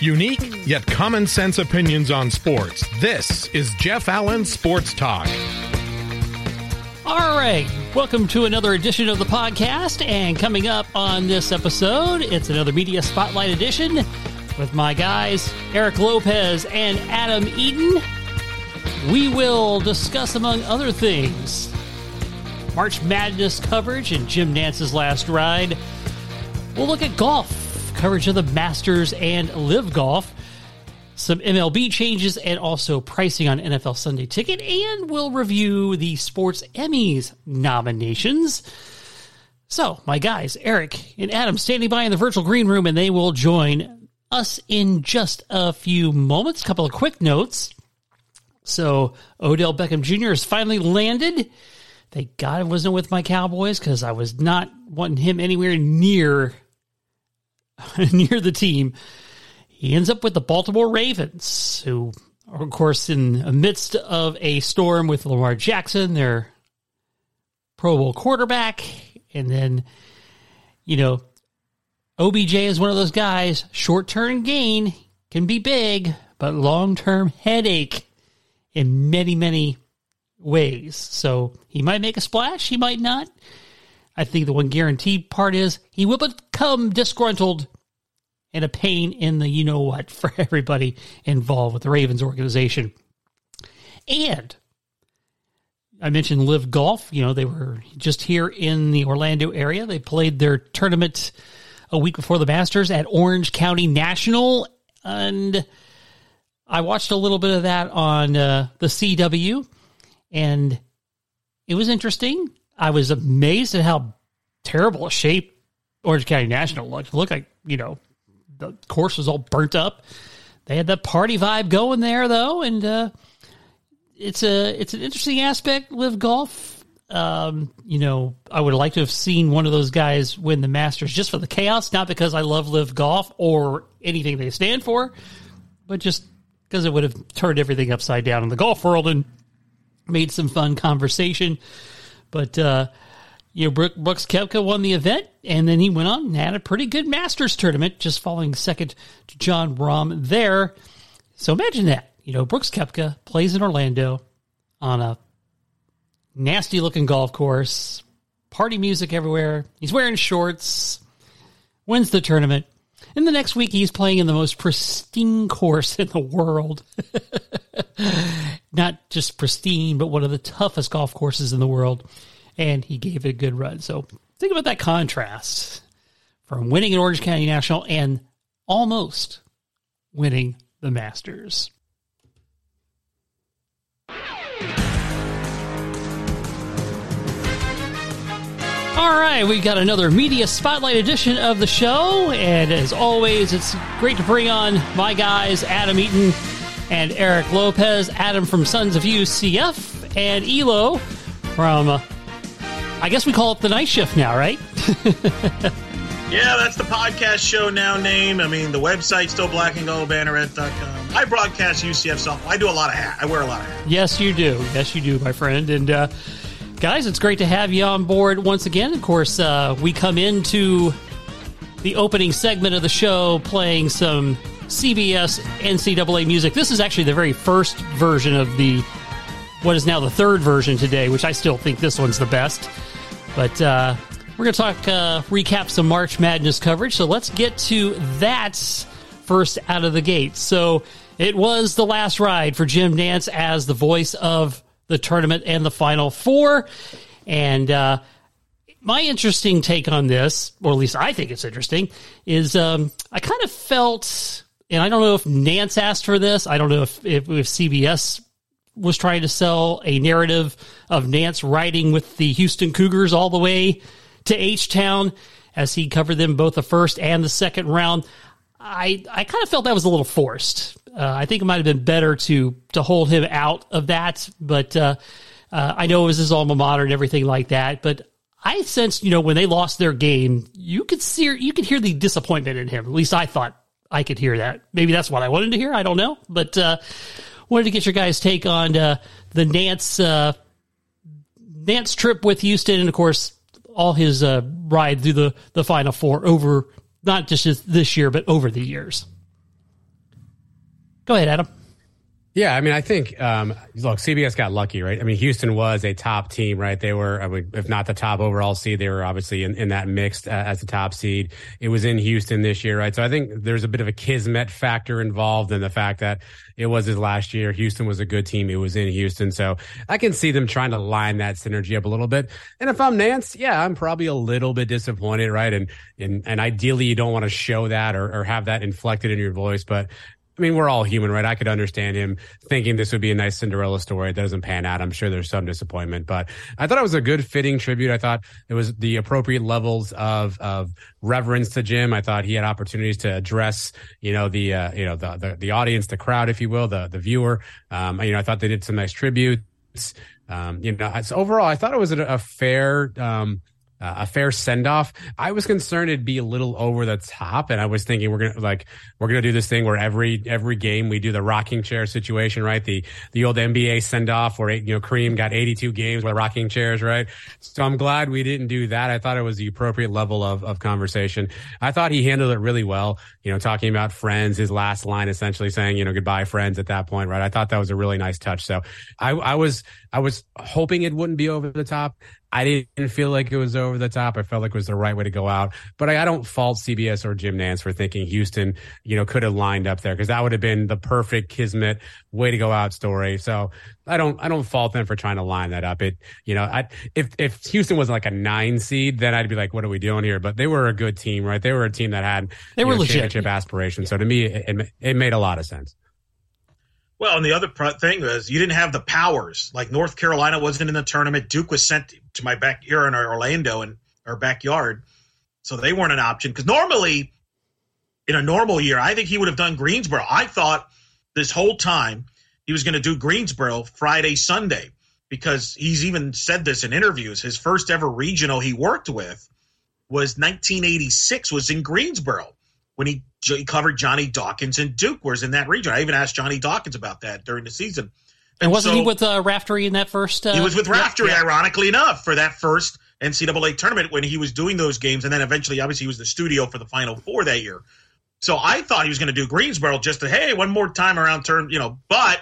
Unique yet common sense opinions on sports. This is Jeff Allen Sports Talk. All right, welcome to another edition of the podcast. And coming up on this episode, it's another Media Spotlight edition with my guys, Eric Lopez and Adam Eaton. We will discuss, among other things, March Madness coverage and Jim Nantz's last ride. We'll look at golf coverage of the Masters and LIV Golf, some MLB changes, and also pricing on NFL Sunday Ticket. And we'll review the Sports Emmys nominations. So, my guys, Eric and Adam, standing by in the virtual green room, and they will join us in just a few moments. A couple of quick notes. So, Odell Beckham Jr. has finally landed. Thank God I wasn't with my Cowboys because I was not wanting him anywhere near near the team. He ends up with the Baltimore Ravens, who are, of course, in the midst of a storm with Lamar Jackson, their Pro Bowl quarterback. And then, you know, OBJ is one of those guys, short term gain can be big, but long term headache in many, many ways. So he might make a splash, he might not. I think the one guaranteed part is he will become disgruntled and a pain in the you know what for everybody involved with the Ravens organization. And I mentioned LIV Golf. You know, they were just here in the Orlando area. They played their tournament a week before the Masters at Orange County National. And I watched a little bit of that on uh, the CW. And it was interesting. I was amazed at how terrible a shape Orange County National looked. It looked like, you know, the course was all burnt up. They had that party vibe going there though, and uh, it's a it's an interesting aspect. LIV golf. Um, you know, I would like to have seen one of those guys win the Masters just for the chaos, not because I love LIV golf or anything they stand for, but just because it would have turned everything upside down in the golf world and made some fun conversation. But uh, you know, Brooks Koepka won the event, and then he went on and had a pretty good Masters tournament, just following second to Jon Rahm there. So imagine that. You know, Brooks Koepka plays in Orlando on a nasty looking golf course, party music everywhere. He's wearing shorts, wins the tournament. And the next week, he's playing in the most pristine course in the world. Not just pristine, but one of the toughest golf courses in the world and he gave it a good run. So think about that contrast from winning an Orange County National and almost winning the Masters. All right, we've got another media spotlight edition of the show, and as always, it's great to bring on my guys, Adam Eaton and Eric Lopez. Adam from Sons of UCF, and Elo from I guess we call it the night shift now, right? yeah, that's the podcast show now name. I mean, the website's still black and gold, banneret.com. I broadcast UCF softball. I do a lot of hat. I wear a lot of hat. Yes, you do. Yes, you do, my friend. And, uh, guys, it's great to have you on board once again. Of course, uh, we come into the opening segment of the show playing some CBS NCAA music. This is actually the very first version of the what is now the third version today, which I still think this one's the best. But uh, we're going to talk, uh, recap some March Madness coverage. So let's get to that first out of the gate. So it was the last ride for Jim Nantz as the voice of the tournament and the Final Four. And uh, my interesting take on this, or at least I think it's interesting, is um, I kind of felt, and I don't know if Nantz asked for this. I don't know if, if, if CBS was trying to sell a narrative of Nantz riding with the Houston Cougars all the way to H Town as he covered them both the first and the second round. I I kind of felt that was a little forced. Uh, I think it might have been better to to hold him out of that, but uh, uh, I know it was his alma mater and everything like that. But I sensed, you know, when they lost their game, you could see you could hear the disappointment in him. At least I thought I could hear that. Maybe that's what I wanted to hear. I don't know, but uh, wanted to get your guys' take on uh, the Nantz uh, Nantz trip with Houston, and of course all his uh, ride through the the Final Four over not just this year but over the years. Go ahead, Adam. Yeah, I mean, I think um, look, CBS got lucky, right? I mean, Houston was a top team, right? They were, I mean, if not the top overall seed, they were obviously in, in that mixed uh, as the top seed. It was in Houston this year, right? So I think there's a bit of a kismet factor involved in the fact that it was his last year. Houston was a good team. It was in Houston, so I can see them trying to line that synergy up a little bit. And if I'm Nantz, yeah, I'm probably a little bit disappointed, right? And and and ideally, you don't want to show that or, or have that inflected in your voice, but I mean, we're all human, right? I could understand him thinking this would be a nice Cinderella story. It doesn't pan out. I'm sure there's some disappointment, but I thought it was a good fitting tribute. I thought it was the appropriate levels of, of reverence to Jim. I thought he had opportunities to address, you know, the, uh, you know, the, the, the, audience, the crowd, if you will, the, the viewer. Um, you know, I thought they did some nice tributes. Um, you know, so overall, I thought it was a, a fair, um, uh, a fair send off. I was concerned it'd be a little over the top, and I was thinking we're gonna like we're gonna do this thing where every every game we do the rocking chair situation, right? The the old NBA send off where you know Kareem got 82 games with rocking chairs, right? So I'm glad we didn't do that. I thought it was the appropriate level of of conversation. I thought he handled it really well. You know, talking about friends, his last line essentially saying you know goodbye friends at that point, right? I thought that was a really nice touch. So I I was I was hoping it wouldn't be over the top. I didn't feel like it was over the top. I felt like it was the right way to go out. But I, I don't fault CBS or Jim Nantz for thinking Houston, you know, could have lined up there because that would have been the perfect Kismet way to go out story. So I don't, I don't fault them for trying to line that up. It, you know, I, if, if Houston was like a nine seed, then I'd be like, what are we doing here? But they were a good team, right? They were a team that had, they were know, legit. Championship aspirations. Yeah. So to me, it, it, it made a lot of sense. Well, and the other thing was you didn't have the powers. Like North Carolina wasn't in the tournament. Duke was sent to my back here in Orlando and our backyard, so they weren't an option. Because normally, in a normal year, I think he would have done Greensboro. I thought this whole time he was going to do Greensboro Friday, Sunday, because he's even said this in interviews. His first ever regional he worked with was 1986, was in Greensboro when he, he covered Johnny Dawkins and Duke was in that region. I even asked Johnny Dawkins about that during the season. And, and wasn't so, he with uh, Raftery in that first? Uh, he was with Raftery, yeah. ironically enough, for that first NCAA tournament when he was doing those games, and then eventually, obviously, he was the studio for the Final Four that year. So I thought he was going to do Greensboro just to hey, one more time around turn, you know. But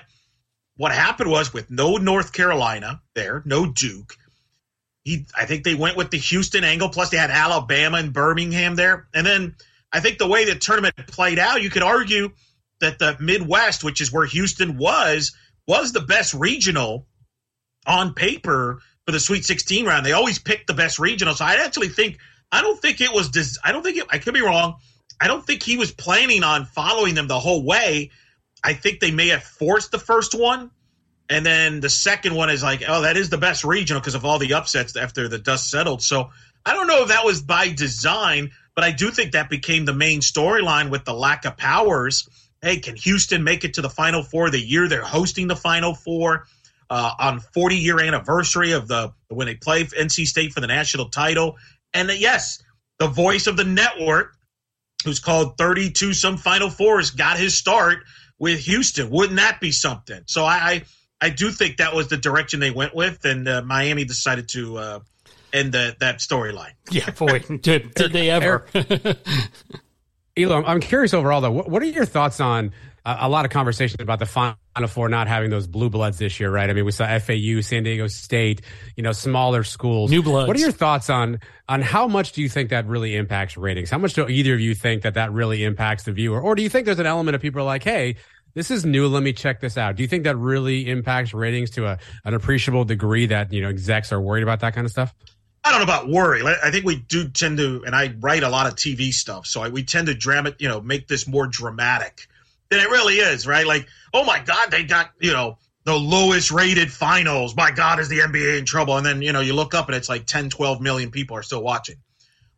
what happened was with no North Carolina there, no Duke. He, I think they went with the Houston angle. Plus, they had Alabama and Birmingham there, and then I think the way the tournament played out, you could argue that the Midwest, which is where Houston was, was the best regional on paper for the Sweet 16 round. They always pick the best regional. So I actually think I don't think it was. Des- I don't think it. I could be wrong. I don't think he was planning on following them the whole way. I think they may have forced the first one, and then the second one is like, oh, that is the best regional because of all the upsets after the dust settled. So I don't know if that was by design. But I do think that became the main storyline with the lack of powers. Hey, can Houston make it to the Final Four the year they're hosting the Final Four uh, on 40 year anniversary of the when they play NC State for the national title? And uh, yes, the voice of the network, who's called 32 some Final Fours, got his start with Houston. Wouldn't that be something? So I, I, I do think that was the direction they went with, and uh, Miami decided to uh, in the, that storyline. Yeah, boy, did, did they ever? Elon, I'm curious overall though. What, what are your thoughts on uh, a lot of conversations about the Final Four not having those blue bloods this year, right? I mean, we saw FAU, San Diego State, you know, smaller schools. New bloods. What are your thoughts on on how much do you think that really impacts ratings? How much do either of you think that that really impacts the viewer, or do you think there's an element of people are like, hey, this is new. Let me check this out. Do you think that really impacts ratings to a, an appreciable degree that you know execs are worried about that kind of stuff? I don't know about worry. I think we do tend to, and I write a lot of TV stuff, so I, we tend to drama, you know, make this more dramatic than it really is, right? Like, oh my God, they got, you know, the lowest rated finals. My God, is the NBA in trouble? And then, you know, you look up and it's like 10, 12 million people are still watching.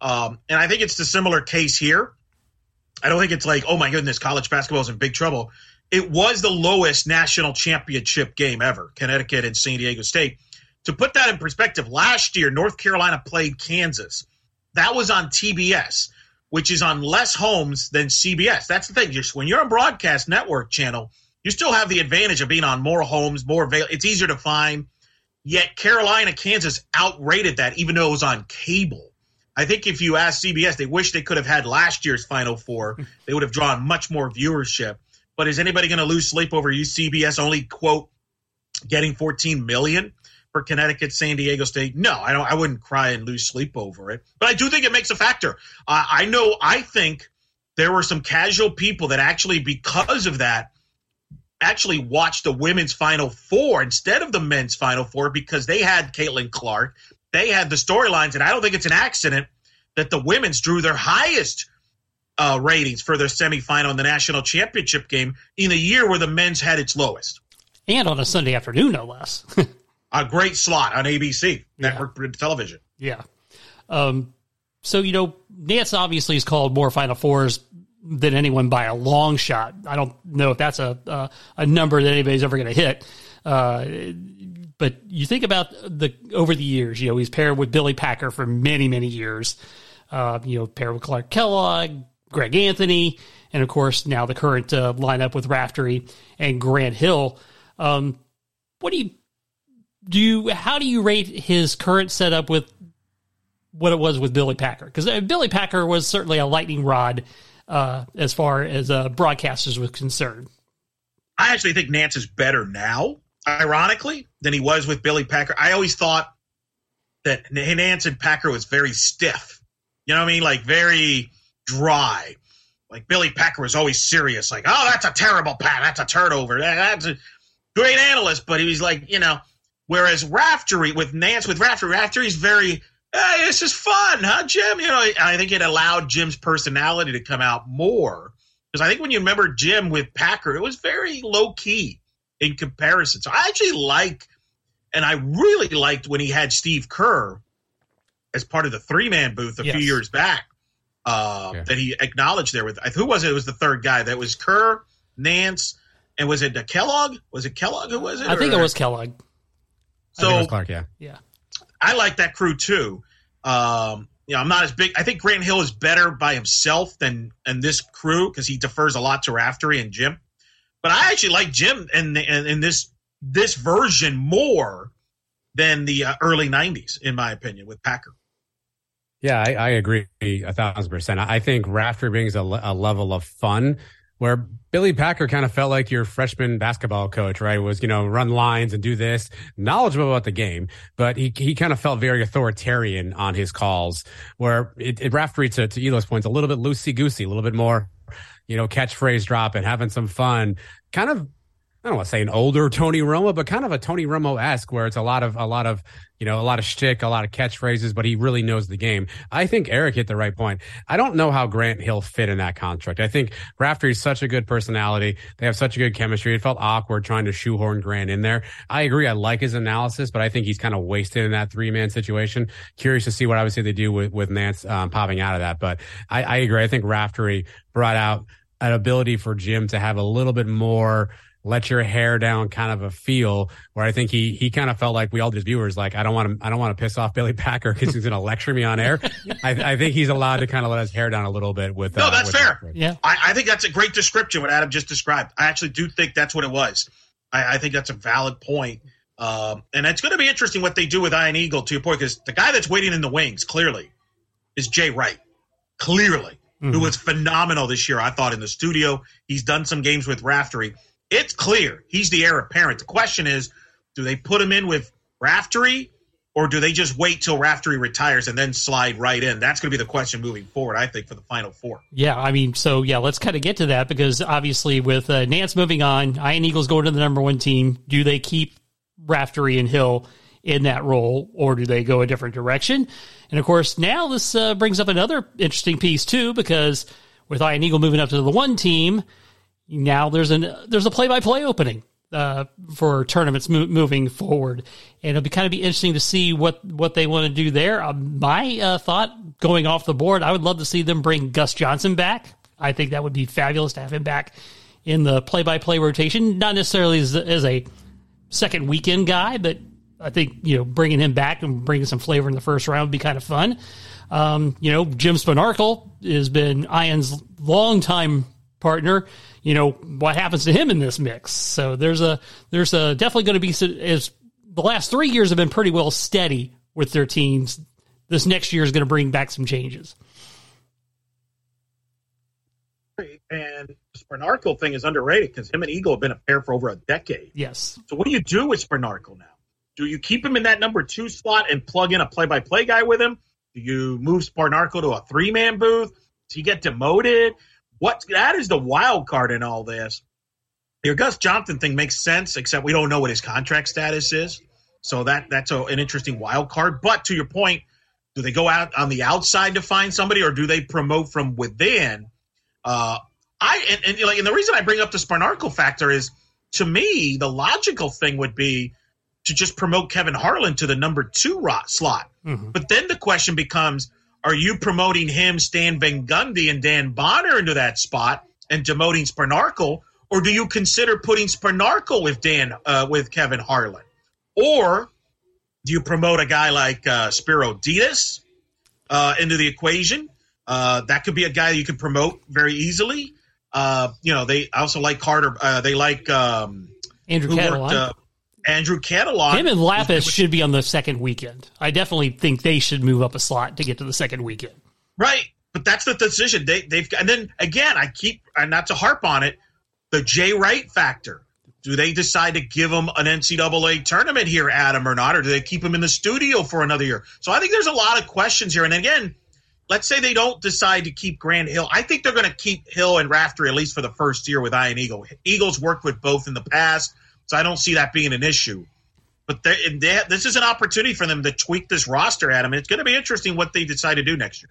Um, and I think it's the similar case here. I don't think it's like, oh my goodness, college basketball is in big trouble. It was the lowest national championship game ever, Connecticut and San Diego State. To put that in perspective, last year North Carolina played Kansas. That was on TBS, which is on less homes than CBS. That's the thing. Just when you're on broadcast network channel, you still have the advantage of being on more homes, more available. It's easier to find. Yet Carolina, Kansas outrated that, even though it was on cable. I think if you ask CBS, they wish they could have had last year's Final Four. Hmm. They would have drawn much more viewership. But is anybody going to lose sleep over you CBS only quote getting 14 million for Connecticut, San Diego State? No, I don't. I wouldn't cry and lose sleep over it. But I do think it makes a factor. I know. I think there were some casual people that actually, because of that, actually watched the women's Final Four instead of the men's Final Four because they had Caitlin Clark, they had the storylines, and I don't think it's an accident that the women's drew their highest uh, ratings for their semifinal in the national championship game in a year where the men's had its lowest. And on a Sunday afternoon, no less. a great slot on ABC network television. Yeah. Um, so you know, Nantz obviously has called more Final Fours than anyone by a long shot. I don't know if that's a a, a number that anybody's ever going to hit. Uh, but you think about the over the years, you know, he's paired with Billy Packer for many many years. Uh, you know, paired with Clark Kellogg, Greg Anthony, and of course now the current uh, lineup with Raftery and Grant Hill. Um, what do you do? You, how do you rate his current setup with what it was with Billy Packer? Because uh, Billy Packer was certainly a lightning rod uh, as far as uh, broadcasters was concerned. I actually think Nantz is better now, ironically, than he was with Billy Packer. I always thought that Nantz and Packer was very stiff. You know what I mean? Like very dry. Like Billy Packer was always serious. Like, oh, that's a terrible pat. That's a turnover. That's a great analyst. But he was like, you know, whereas Raftery with Nantz with Raftery, Raftery's very hey, this is fun, huh, Jim? You know, I think it allowed Jim's personality to come out more. Because I think when you remember Jim with Packer, it was very low key in comparison. So I actually like, and I really liked when he had Steve Kerr as part of the three man booth a yes. few years back. Uh, yeah. That he acknowledged there with who was it? It was the third guy. That was Kerr, Nantz, and was it Kellogg? Was it Kellogg? Who was it? I think or? it was Kellogg. So Clark, yeah, yeah. I like that crew too. Um, you know, I'm not as big. I think Grant Hill is better by himself than and this crew because he defers a lot to Raftery and Jim. But I actually like Jim in, in, in this this version more than the uh, early '90s, in my opinion, with Packer. Yeah, I, I agree a thousand percent. I think Raftery brings a, a level of fun where Billy Packer kind of felt like your freshman basketball coach, right? Was, you know, run lines and do this, knowledgeable about the game, but he, he kind of felt very authoritarian on his calls where it, it Raftery to, to Elo's points, a little bit loosey goosey, a little bit more, you know, catchphrase drop and having some fun, kind of I don't want to say an older Tony Romo, but kind of a Tony Romo esque, where it's a lot of a lot of you know a lot of shtick, a lot of catchphrases, but he really knows the game. I think Eric hit the right point. I don't know how Grant Hill fit in that contract. I think Raftery is such a good personality. They have such a good chemistry. It felt awkward trying to shoehorn Grant in there. I agree. I like his analysis, but I think he's kind of wasted in that three man situation. Curious to see what obviously they do with with Nantz um, popping out of that, but I, I agree. I think Raftery brought out an ability for Jim to have a little bit more let your hair down kind of a feel where I think he he kind of felt like we all just viewers like I don't want to I don't want to piss off Billy Packer because he's going to lecture me on air. I, I, think he's allowed to kind of let his hair down a little bit with. No, uh, that's with fair. Yeah, I, I, think that's a great description what Adam just described. I actually do think that's what it was. I, I think that's a valid point. Um, and it's going to be interesting what they do with Ian Eagle to your point because the guy that's waiting in the wings clearly is Jay Wright. Clearly. Mm-hmm. Who was phenomenal this year, I thought, in the studio. He's done some games with Raftery it's clear he's the heir apparent. The question is, do they put him in with Raftery or do they just wait till Raftery retires and then slide right in? That's going to be the question moving forward, I think, for the final four. Yeah, I mean, so yeah, let's kind of get to that because obviously with uh, Nantz moving on, Ian Eagles going to the number one team. Do they keep Raftery and Hill in that role or do they go a different direction? And of course, now this uh, brings up another interesting piece too because with Ian Eagle moving up to the one team now there's an there's a play by play opening uh, for tournaments mo- moving forward, and it'll be kind of be interesting to see what what they want to do there. Uh, my uh, thought going off the board, I would love to see them bring Gus Johnson back. I think that would be fabulous to have him back in the play by play rotation, not necessarily as, as a second weekend guy, but I think you know bringing him back and bringing some flavor in the first round would be kind of fun. Um, you know, Jim Spanarkel has been Ian's longtime partner you know what happens to him in this mix. So there's a there's a definitely going to be as the last three years have been pretty well steady with their teams. This next year is going to bring back some changes. And Spanarkel thing is underrated because him and Eagle have been a pair for over a decade. Yes. So what do you do with Spanarkel now? Do you keep him in that number two slot and plug in a play-by-play guy with him? Do you move Spanarkel to a three-man booth? Does he get demoted? What that is the wild card in all this. Your Gus Johnson thing makes sense, except we don't know what his contract status is. So that that's a, an interesting wild card. But to your point, do they go out on the outside to find somebody, or do they promote from within? Uh, I and, and like, and the reason I bring up the Spanarkel factor is, to me, the logical thing would be to just promote Kevin Harlan to the number two rot slot. Mm-hmm. But then the question becomes: Are you promoting him, Stan Van Gundy, and Dan Bonner into that spot, and demoting Spanarkel, or do you consider putting Spanarkel with Dan uh, with Kevin Harlan, or do you promote a guy like uh, Spero Dedes uh, into the equation? Uh, that could be a guy you could promote very easily. Uh, you know, they also like Carter. Uh, they like um, Andrew Catalon. Uh, Andrew Catalon. Him and Lappas should be on the second weekend. I definitely think they should move up a slot to get to the second weekend. Right, but that's the decision they, they've. And then again, I keep and not to harp on it, the Jay Wright factor. Do they decide to give him an NCAA tournament here, Adam, or not? Or do they keep him in the studio for another year? So I think there's a lot of questions here. And again, let's say they don't decide to keep Grant Hill. I think they're going to keep Hill and Raftery at least for the first year with Ian Eagle. Eagles worked with both in the past, so I don't see that being an issue. But they, this is an opportunity for them to tweak this roster, Adam. It's going to be interesting what they decide to do next year.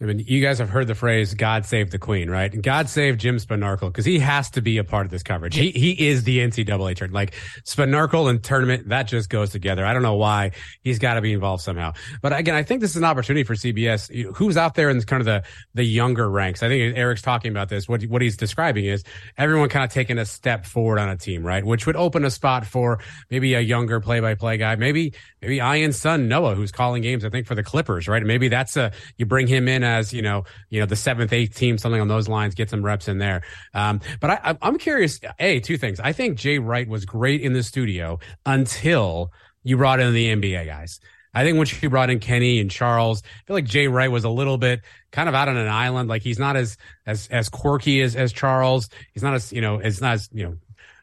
I mean, you guys have heard the phrase "God save the Queen," right? And God save Jim Spanarkel because he has to be a part of this coverage. He he is the NCAA tournament. Like Spanarkel and tournament, that just goes together. I don't know why he's got to be involved somehow. But again, I think this is an opportunity for CBS. Who's out there in kind of the the younger ranks? I think Eric's talking about this. What what he's describing is everyone kind of taking a step forward on a team, right? Which would open a spot for maybe a younger play by play guy, maybe maybe Ian's son Noah, who's calling games. I think for the Clippers, right? Maybe that's a you bring him in as you know, you know, the seventh, eighth team, something on those lines, get some reps in there. Um, but I, I'm curious. A, two things. I think Jay Wright was great in the studio until you brought in the NBA guys. I think once you brought in Kenny and Charles, I feel like Jay Wright was a little bit kind of out on an island. Like he's not as as as quirky as as Charles. He's not as you know as not as you know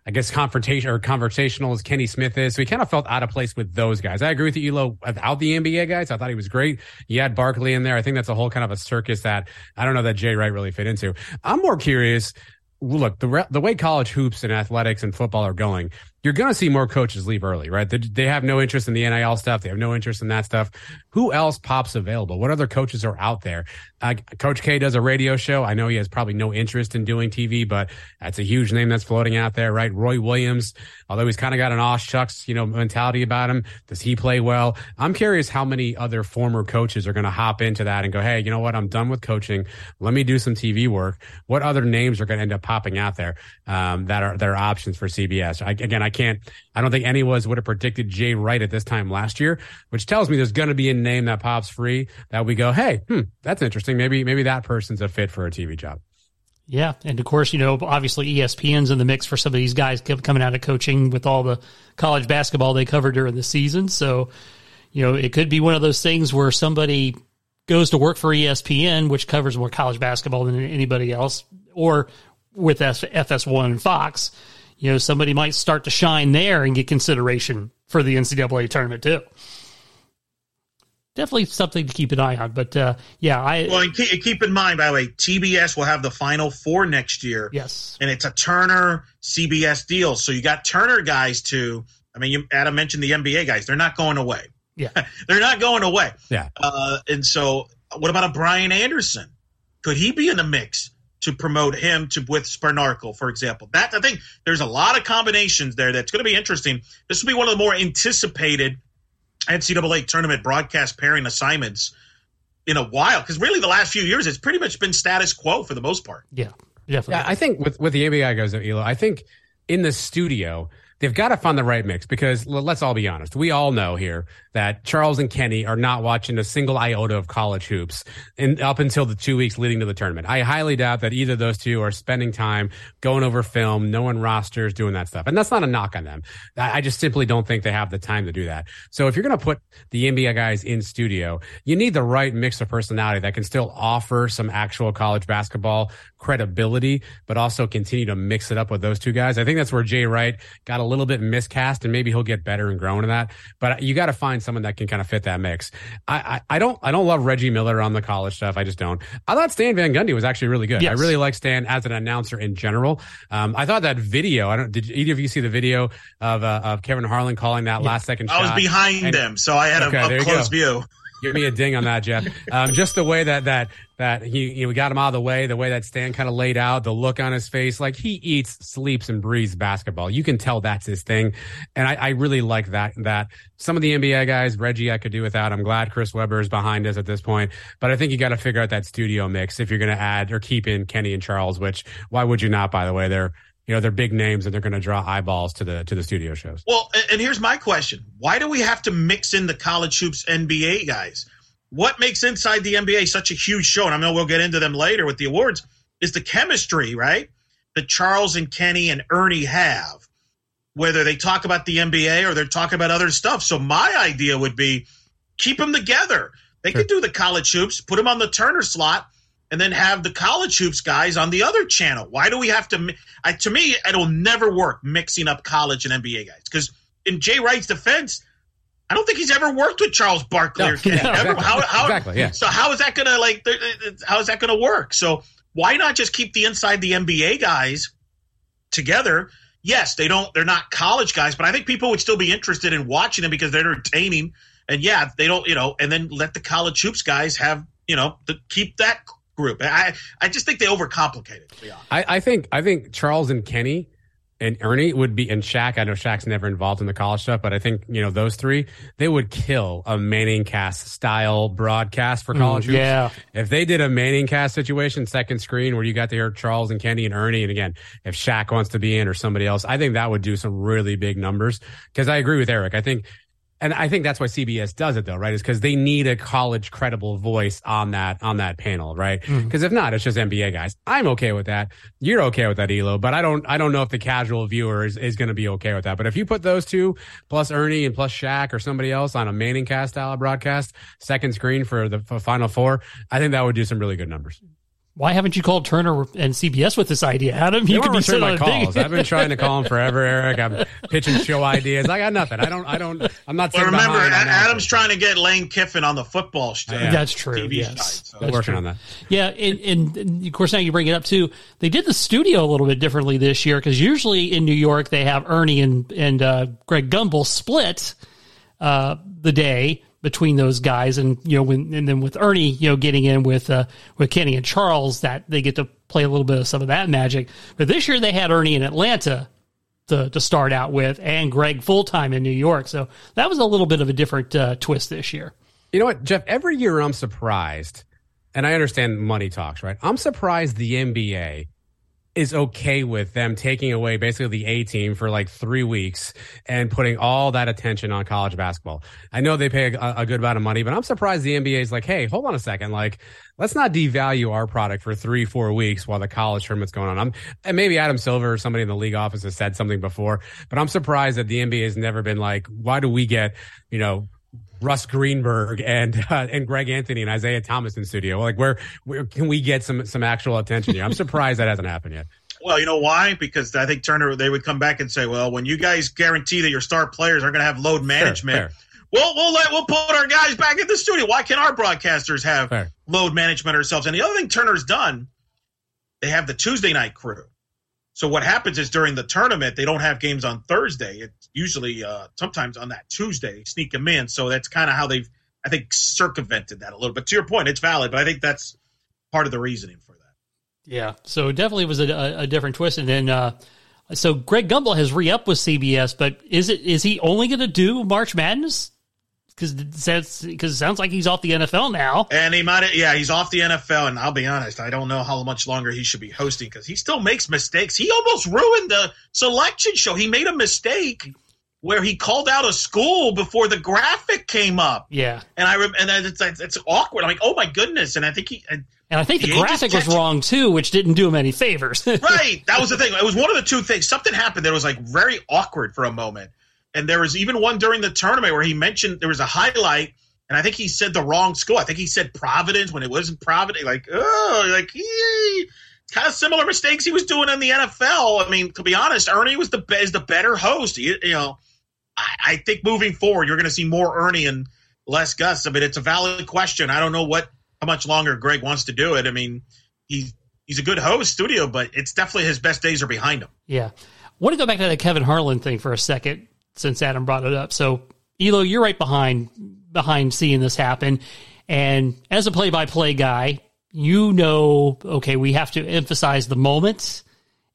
I guess confrontation or conversational as Kenny Smith is. So he kind of felt out of place with those guys. I agree with you, Elo, without the NBA guys. I thought he was great. You had Barkley in there. I think that's a whole kind of a circus that I don't know that Jay Wright really fit into. I'm more curious. Look, the the way college hoops and athletics and football are going, you're going to see more coaches leave early, right? They, they, have no interest in the NIL stuff. They have no interest in that stuff. Who else pops available? What other coaches are out there? Uh, Coach K does a radio show. I know he has probably no interest in doing TV, but that's a huge name that's floating out there, right? Roy Williams, although he's kind of got an aw shucks, you know, mentality about him. Does he play well? I'm curious how many other former coaches are going to hop into that and go, Hey, you know what? I'm done with coaching. Let me do some TV work. What other names are going to end up popping out there, um, that are, that are options for CBS? I, again, I can't, I don't think any of us would have predicted Jay Wright at this time last year, which tells me there's going to be a name that pops free that we go, hey, hmm, that's interesting. Maybe, maybe that person's a fit for a TV job. Yeah, and of course, you know, obviously ESPN's in the mix for some of these guys coming out of coaching with all the college basketball they covered during the season. So, you know, it could be one of those things where somebody goes to work for ESPN, which covers more college basketball than anybody else, or with FS1 and Fox, you know, somebody might start to shine there and get consideration for the NCAA tournament too. Definitely something to keep an eye on. But uh, yeah, I well keep, keep in mind by the way, TBS will have the Final Four next year. Yes, and it's a Turner CBS deal. So you got Turner guys too. I mean, you, Adam mentioned the NBA guys; they're not going away. Yeah, they're not going away. Yeah, uh, and so what about a Brian Anderson? Could he be in the mix? To promote him to with Spanarkel, for example. That I think there's a lot of combinations there that's going to be interesting. This will be one of the more anticipated NCAA tournament broadcast pairing assignments in a while because really the last few years it's pretty much been status quo for the most part. Yeah, definitely. Yeah, I think with with the NBA guys, Elo, I think in the studio they've got to find the right mix because let's all be honest. We all know here that Charles and Kenny are not watching a single iota of college hoops and up until the two weeks leading to the tournament. I highly doubt that either of those two are spending time going over film, knowing rosters, doing that stuff. And that's not a knock on them. I just simply don't think they have the time to do that. So if you're going to put the NBA guys in studio, you need the right mix of personality that can still offer some actual college basketball credibility, but also continue to mix it up with those two guys. I think that's where Jay Wright got a little bit miscast and maybe he'll get better and grow into that. But you got to find someone that can kind of fit that mix. I, I, I, don't I don't love Reggie Miller on the college stuff. I just don't. I thought Stan Van Gundy was actually really good. Yes. I really like Stan as an announcer in general. Um, I thought that video. I don't. Did either of you see the video of uh, of Kevin Harlan calling that yeah. last second? I was behind and, them, so I had okay, a up close view. Give me a ding on that, Jeff. Um, just the way that that that he you know, we got him out of the way, the way that Stan kind of laid out, the look on his face, like he eats, sleeps, and breathes basketball. You can tell that's his thing, and I, I really like that. That some of the NBA guys, Reggie, I could do without. I'm glad Chris Webber is behind us at this point, but I think you got to figure out that studio mix if you're going to add or keep in Kenny and Charles. Which why would you not? By the way, they're you know they're big names and they're going to draw eyeballs to the to the studio shows. Well, and here's my question: Why do we have to mix in the college hoops NBA guys? what makes Inside the NBA such a huge show, and I know we'll get into them later with the awards, is the chemistry, right? That Charles and Kenny and Ernie have, whether they talk about the NBA or they're talking about other stuff. So my idea would be keep them together. They sure. could do the college hoops, put them on the Turner slot, and then have the college hoops guys on the other channel. Why do we have to? I, to me, it'll never work mixing up college and NBA guys because in Jay Wright's defense I don't think he's ever worked with Charles Barkley no, or Kenny. No, exactly. How, how, exactly, yeah. So how is that going to like? How is that to work? So why not just keep the inside the NBA guys together? Yes, they don't. They're not college guys, but I think people would still be interested in watching them because they're entertaining. And yeah, they don't, you know, and then let the college hoops guys have, you know, the, keep that group. I I just think they overcomplicate it. I, I think I think Charles and Kenny and Ernie would be and Shaq. I know Shaq's never involved in the college stuff, but I think you know those three they would kill a ManningCast style broadcast for college. Mm, yeah, if they did a ManningCast situation, second screen where you got to hear Charles and Kenny and Ernie, and again, if Shaq wants to be in or somebody else, I think that would do some really big numbers. Because I agree with Eric. I think and I think that's why CBS does it though, right? Is because they need a college credible voice on that on that panel, right? Because mm-hmm. if not, it's just NBA guys. I'm okay with that. You're okay with that, Elo, but I don't I don't know if the casual viewer is, is going to be okay with that. But if you put those two plus Ernie and plus Shaq or somebody else on a Manning cast style broadcast, second screen for the for Final Four, I think that would do some really good numbers. Why haven't you called Turner and CBS with this idea, Adam? You could be sitting my calls. I've been trying to call him forever, Eric. I'm pitching show ideas. I got nothing. I don't. I don't. I'm not. Well, remember, Adam's trying to get Lane Kiffin on the football show. Yeah. That's true. TV yes. so. That's working true. on that. Yeah, and, and, of course now you bring it up too. They did the studio a little bit differently this year because usually in New York they have Ernie and and uh, Greg Gumbel split uh, the day between those guys, and you know, when and then with Ernie, you know, getting in with uh, with Kenny and Charles, that they get to play a little bit of some of that magic. But this year they had Ernie in Atlanta to to start out with, and Greg full time in New York, so that was a little bit of a different uh, twist this year. You know what, Jeff? Every year I'm surprised, and I understand money talks, right? I'm surprised the NBA is okay with them taking away basically the A team for like three weeks and putting all that attention on college basketball. I know they pay a, a, good amount of money, but I'm surprised the NBA is like, hey, hold on a second. Like, let's not devalue our product for three, four weeks while the college tournament's going on. I'm, and maybe Adam Silver or somebody in the league office has said something before, but I'm surprised that the NBA has never been like, why do we get, you know, Russ Greenberg and uh, and Greg Anthony and Isiah Thomas in studio. Like, where, where can we get some some actual attention here? I'm surprised that hasn't happened yet. Well, you know why? Because I think Turner they would come back and say, "Well, when you guys guarantee that your star players are going to have load management, fair, fair. We'll, we'll let we'll put our guys back in the studio. Why can't our broadcasters have fair. load management ourselves?" And the other thing Turner's done, they have the Tuesday night crew. So what happens is during the tournament they don't have games on Thursday. It's usually uh, sometimes on that Tuesday sneak them in. So that's kind of how they've I think circumvented that a little bit. To your point, it's valid, but I think that's part of the reasoning for that. Yeah, so it definitely was a, a, a different twist. And then uh, so Greg Gumbel has re up with CBS, but is it is he only going to do March Madness? Because because it sounds like he's off the NFL now. And he might, yeah, he's off the NFL. And I'll be honest, I don't know how much longer he should be hosting because he still makes mistakes. He almost ruined the selection show. He made a mistake where he called out a school before the graphic came up. Yeah, and I and it's it's awkward. I'm like, oh my goodness, and I think he. And I think the graphic was wrong too, which didn't do him any favors. right, that was the thing. It was one of the two things. Something happened that was like very awkward for a moment, and there was even one during the tournament where he mentioned there was a highlight, and I think he said the wrong school. I think he said Providence when it wasn't Providence. Like, oh, like he kind of similar mistakes he was doing in the NFL. I mean, to be honest, Ernie was the is the better host. You, you know I, I think moving forward, you're going to see more Ernie and less Gus. I mean, it's a valid question. I don't know what how much longer Greg wants to do it. I mean, he's he's a good host, studio, but it's definitely his best days are behind him. Yeah. I want to go back to the Kevin Harlan thing for a second, since Adam brought it up. So, Elo, you're right behind behind seeing this happen, and as a play-by-play guy, you know, okay, we have to emphasize the moments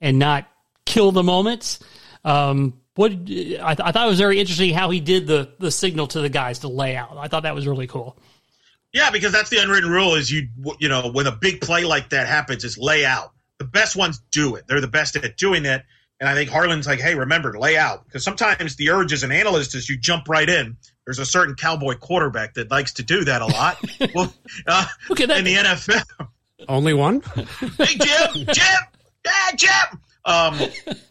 and not kill the moments. Um, what I, th- I, thought it was very interesting how he did the the signal to the guys to lay out. I thought that was really cool. Yeah, because that's the unwritten rule is you you know when a big play like that happens is lay out. The best ones do it. They're the best at doing it. And I think Harlan's like, hey, remember, lay out. Because sometimes the urge as an analyst is you jump right in. There's a certain cowboy quarterback that likes to do that a lot. well, uh, okay, that, in the NFL. Only one? hey, Jim, Jim, yeah, Jim. Um,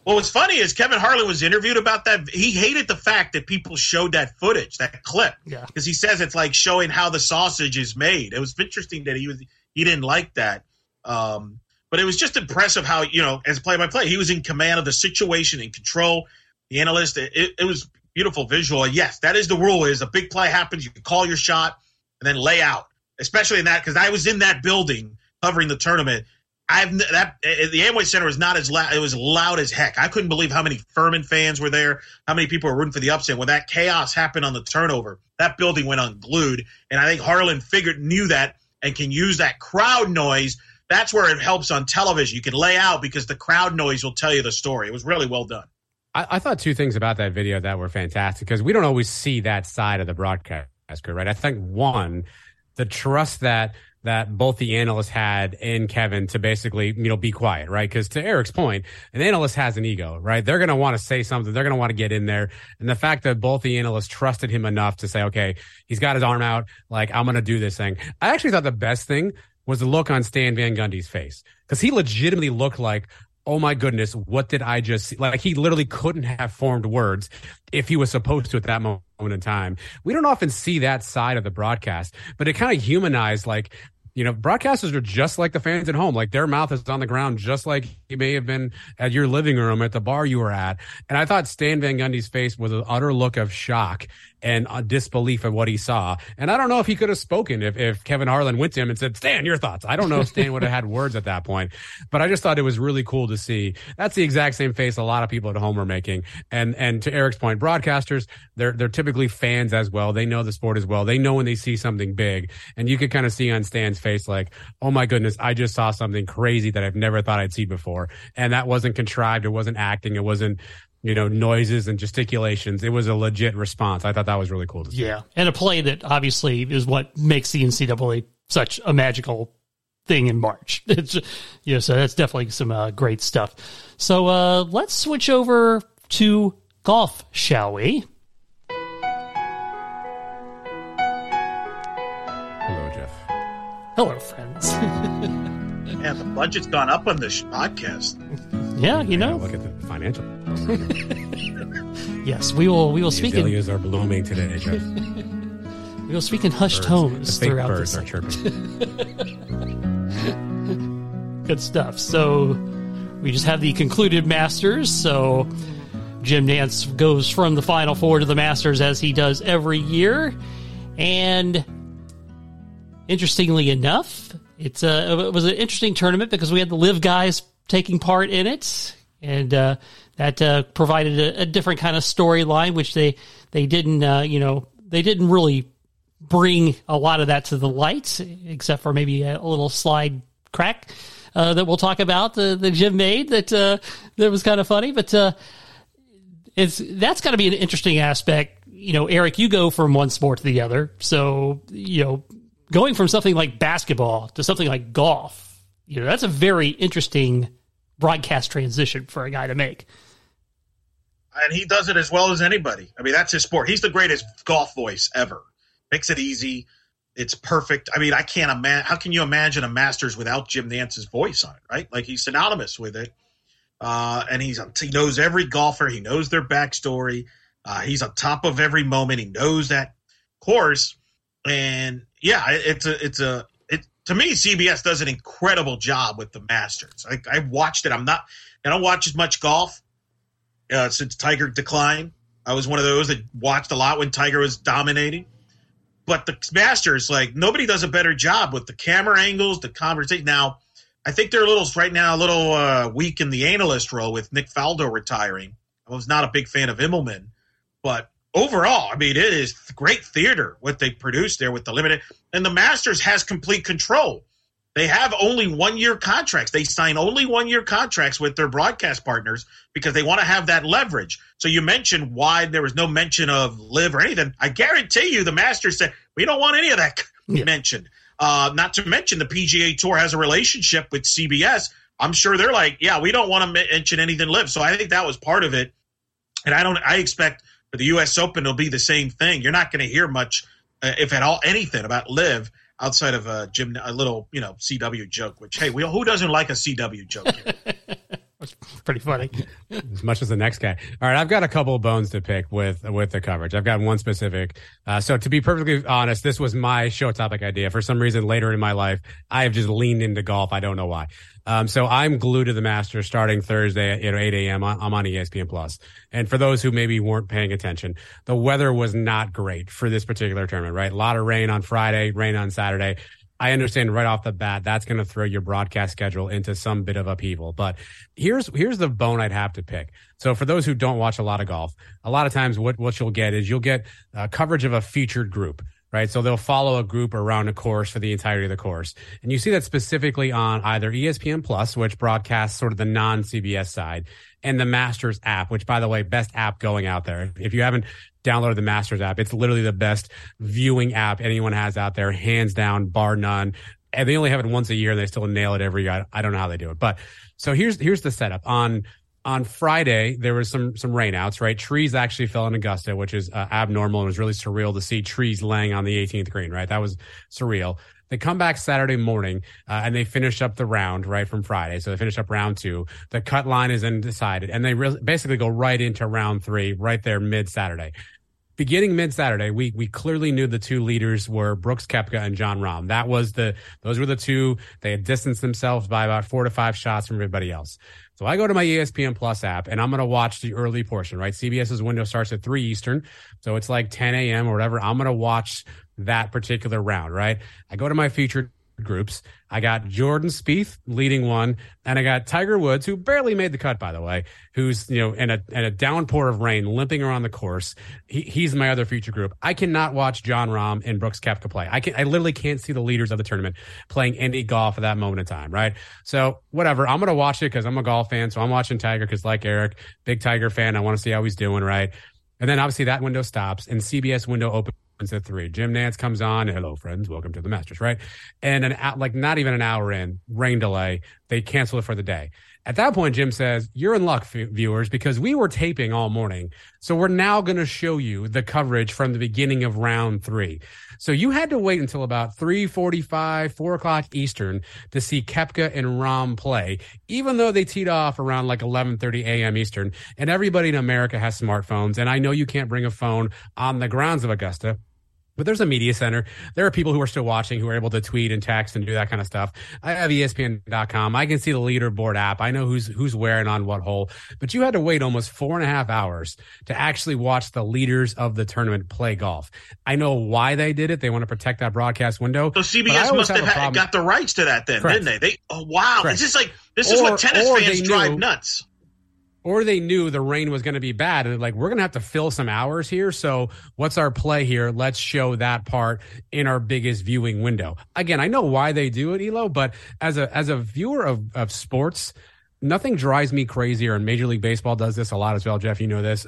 what was funny is Kevin Harlan was interviewed about that. He hated the fact that people showed that footage, that clip, because yeah. he says it's like showing how the sausage is made. It was interesting that he was he didn't like that. Um, but it was just impressive how you know, as play by play, he was in command of the situation, and control. The analyst, it, it was beautiful visual. yes, that is the rule: is a big play happens, you can call your shot and then lay out. Especially in that, because I was in that building covering the tournament I've that eh, the Amway Center was not as loud. It was loud as heck. I couldn't believe how many Furman fans were there. How many people were rooting for the upset when that chaos happened on the turnover. That building went unglued, and I think Harlan figured knew that and can use that crowd noise. That's where it helps on television. You can lay out because the crowd noise will tell you the story. It was really well done. I, I thought two things about that video that were fantastic because we don't always see that side of the broadcaster, right? I think one, the trust that that both the analysts had in Kevin to basically, you know, be quiet, right? Because to Eric's point, an analyst has an ego, right? They're going to want to say something. They're going to want to get in there. And the fact that both the analysts trusted him enough to say, okay, he's got his arm out, like, I'm going to do this thing. I actually thought the best thing was the look on Stan Van Gundy's face because he legitimately looked like, oh my goodness, what did I just see? Like he literally couldn't have formed words if he was supposed to at that moment in time. We don't often see that side of the broadcast, but it kind of humanized like you know, broadcasters are just like the fans at home. Like their mouth is on the ground, just like he may have been at your living room at the bar you were at. And I thought Stan Van Gundy's face was an utter look of shock and a disbelief of what he saw. And I don't know if he could have spoken if, if Kevin Harlan went to him and said, Stan, your thoughts. I don't know if Stan would have had words at that point, but I just thought it was really cool to see. That's the exact same face a lot of people at home are making. And, and to Eric's point, broadcasters, they're, they're typically fans as well. They know the sport as well. They know when they see something big and you could kind of see on Stan's face, like, oh my goodness, I just saw something crazy that I've never thought I'd see before. And that wasn't contrived. It wasn't acting. It wasn't you know, noises and gesticulations. It was a legit response. I thought that was really cool to see. Yeah. And a play that obviously is what makes the NCAA such a magical thing in March. It's, yeah, so that's definitely some uh, great stuff. So uh, let's switch over to golf, shall we? Hello, Jeff. Hello, friends. yeah, the budget's gone up on this podcast. Yeah, you know. Look at the financial. yes, we will. We will the speak. Azaleas in, are blooming today, Jeff. we will speak in hushed birds. tones the throughout birds this. Are chirping. Good stuff. So we just have the concluded Masters. So Jim Nantz goes from the Final Four to the Masters as he does every year, and interestingly enough, it's a it was an interesting tournament because we had the LIV guys taking part in it, and uh, that uh, provided a, a, different kind of storyline, which they they didn't uh, you know they didn't really bring a lot of that to the light, except for maybe a, a little slide crack uh, that we'll talk about the the Jim made that uh, that was kind of funny, but. Uh, it's that's got to be an interesting aspect. You know, Eric, you go from one sport to the other, so you know, going from something like basketball to something like golf, you know, that's a very interesting broadcast transition for a guy to make. And he does it as well as anybody. I mean, that's his sport. He's the greatest golf voice ever. Makes it easy. It's perfect. I mean, I can't imagine. How can you imagine a Masters without Jim Nantz's voice on it? Right? Like he's synonymous with it. Uh, and he's he knows every golfer. He knows their backstory. Uh, he's on top of every moment. He knows that course. And yeah, it's a it's a to me. CBS does an incredible job with the Masters. I, I watched it. I'm not. I don't watch as much golf uh, since Tiger declined. I was one of those that watched a lot when Tiger was dominating. But the Masters, like nobody does a better job with the camera angles, the conversation. Now, I think they're a little right now a little uh, weak in the analyst role with Nick Faldo retiring. I was not a big fan of Immelman, but overall, I mean, it is great theater what they produced there with the limited. And the Masters has complete control. They have only one year contracts. They sign only one year contracts with their broadcast partners because they want to have that leverage. So you mentioned why there was no mention of LIV or anything. I guarantee you the Masters said, we don't want any of that yeah. mentioned. Uh, not to mention the PGA Tour has a relationship with CBS. I'm sure they're like, yeah, we don't want to mention anything LIV. So I think that was part of it. And I don't. I expect for the U.S. Open it'll be the same thing. You're not going to hear much, uh, if at all, anything about LIV outside of a Jim, a little you know CW joke. Which hey, we, who doesn't like a CW joke? Pretty funny. as much as the next guy. All right, I've got a couple of bones to pick with with the coverage. I've got one specific. Uh, so to be perfectly honest, this was my show topic idea. For some reason, later in my life, I have just leaned into golf. I don't know why. Um, so I'm glued to the Masters starting Thursday at you know, 8 a.m. I'm on ESPN Plus. And for those who maybe weren't paying attention, the weather was not great for this particular tournament. Right, a lot of rain on Friday, rain on Saturday. I understand right off the bat that's going to throw your broadcast schedule into some bit of upheaval. But here's here's the bone I'd have to pick. So for those who don't watch a lot of golf, a lot of times what what you'll get is you'll get uh, coverage of a featured group. Right. So they'll follow a group around a course for the entirety of the course. And you see that specifically on either ESPN Plus, which broadcasts sort of the non CBS side, and the Masters app, which by the way, best app going out there. If you haven't downloaded the Masters app, it's literally the best viewing app anyone has out there, hands down, bar none. And they only have it once a year and they still nail it every year. I don't know how they do it. But so here's here's the setup. On on Friday, there was some some rainouts, right? Trees actually fell in Augusta, which is uh, abnormal and was really surreal to see trees laying on the 18th green, right? That was surreal. They come back Saturday morning uh, and they finish up the round right from Friday. So they finish up round two. The cut line is undecided and they re- basically go right into round three right there mid Saturday. Beginning mid Saturday, we we clearly knew the two leaders were Brooks Koepka and Jon Rahm. That was the those were the two. They had distanced themselves by about four to five shots from everybody else. So I go to my ESPN Plus app and I'm going to watch the early portion, right? CBS's window starts at 3 Eastern. So it's like 10 a.m. or whatever. I'm going to watch that particular round, right? I go to my featured groups. I got Jordan Spieth leading one, and I got Tiger Woods, who barely made the cut, by the way, who's you know in a in a downpour of rain, limping around the course. He, he's my other feature group. I cannot watch Jon Rahm and Brooks Koepka play. I can I literally can't see the leaders of the tournament playing any golf at that moment in time, right? So whatever, I'm gonna watch it because I'm a golf fan, so I'm watching Tiger because like Eric, big Tiger fan. I want to see how he's doing, right? And then obviously that window stops and CBS window opens at three. Jim Nantz comes on. Hello, friends. Welcome to the Masters, right? And an like not even an hour in, rain delay. They cancel it for the day. At that point, Jim says, "You're in luck, viewers, because we were taping all morning. So we're now going to show you the coverage from the beginning of round three. So you had to wait until about three forty-five, four o'clock Eastern to see Koepka and Rahm play, even though they teed off around like eleven thirty a.m. Eastern. And everybody in America has smartphones, and I know you can't bring a phone on the grounds of Augusta." But there's a media center. There are people who are still watching who are able to tweet and text and do that kind of stuff. I have ESPN.com. I can see the leaderboard app. I know who's who's wearing on what hole. But you had to wait almost four and a half hours to actually watch the leaders of the tournament play golf. I know why they did it. They want to protect that broadcast window. So CBS must have, have got the rights to that then, Correct. didn't they? They oh wow. Correct. It's just like this is what tennis fans drive nuts or they knew the rain was going to be bad and like we're going to have to fill some hours here so what's our play here let's show that part in our biggest viewing window again i know why they do it elo but as a as a viewer of of sports nothing drives me crazier, and Major League Baseball does this a lot as well. Jeff, you know this,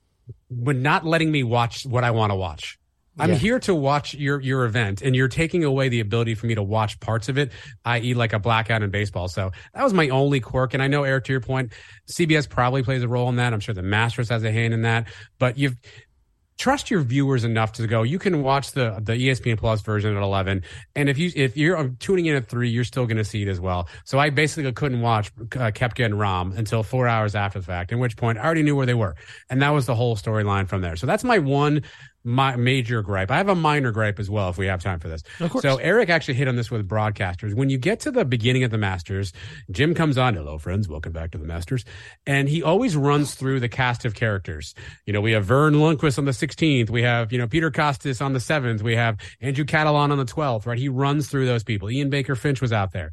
but not letting me watch what I want to watch. I'm yeah. here to watch your your event, and you're taking away the ability for me to watch parts of it, i.e., like a blackout in baseball. So that was my only quirk. And I know, Eric, to your point, CBS probably plays a role in that. I'm sure the Masters has a hand in that. But you've trust your viewers enough to go. You can watch the the ESPN Plus version at eleven, and if you if you're tuning in at three, you're still going to see it as well. So I basically couldn't watch uh, Koepka and Rahm until four hours after the fact. At which point I already knew where they were, and that was the whole storyline from there. So that's my one my major gripe. I have a minor gripe as well if we have time for this. Of course. So Eric actually hit on this with broadcasters. When you get to the beginning of the Masters, Jim comes on, hello friends, welcome back to the Masters. And he always runs through the cast of characters. You know, we have Verne Lundquist on the 16th. We have, you know, Peter Kostis on the 7th. We have Andrew Catalon on the 12th, right? He runs through those people. Ian Baker Finch was out there.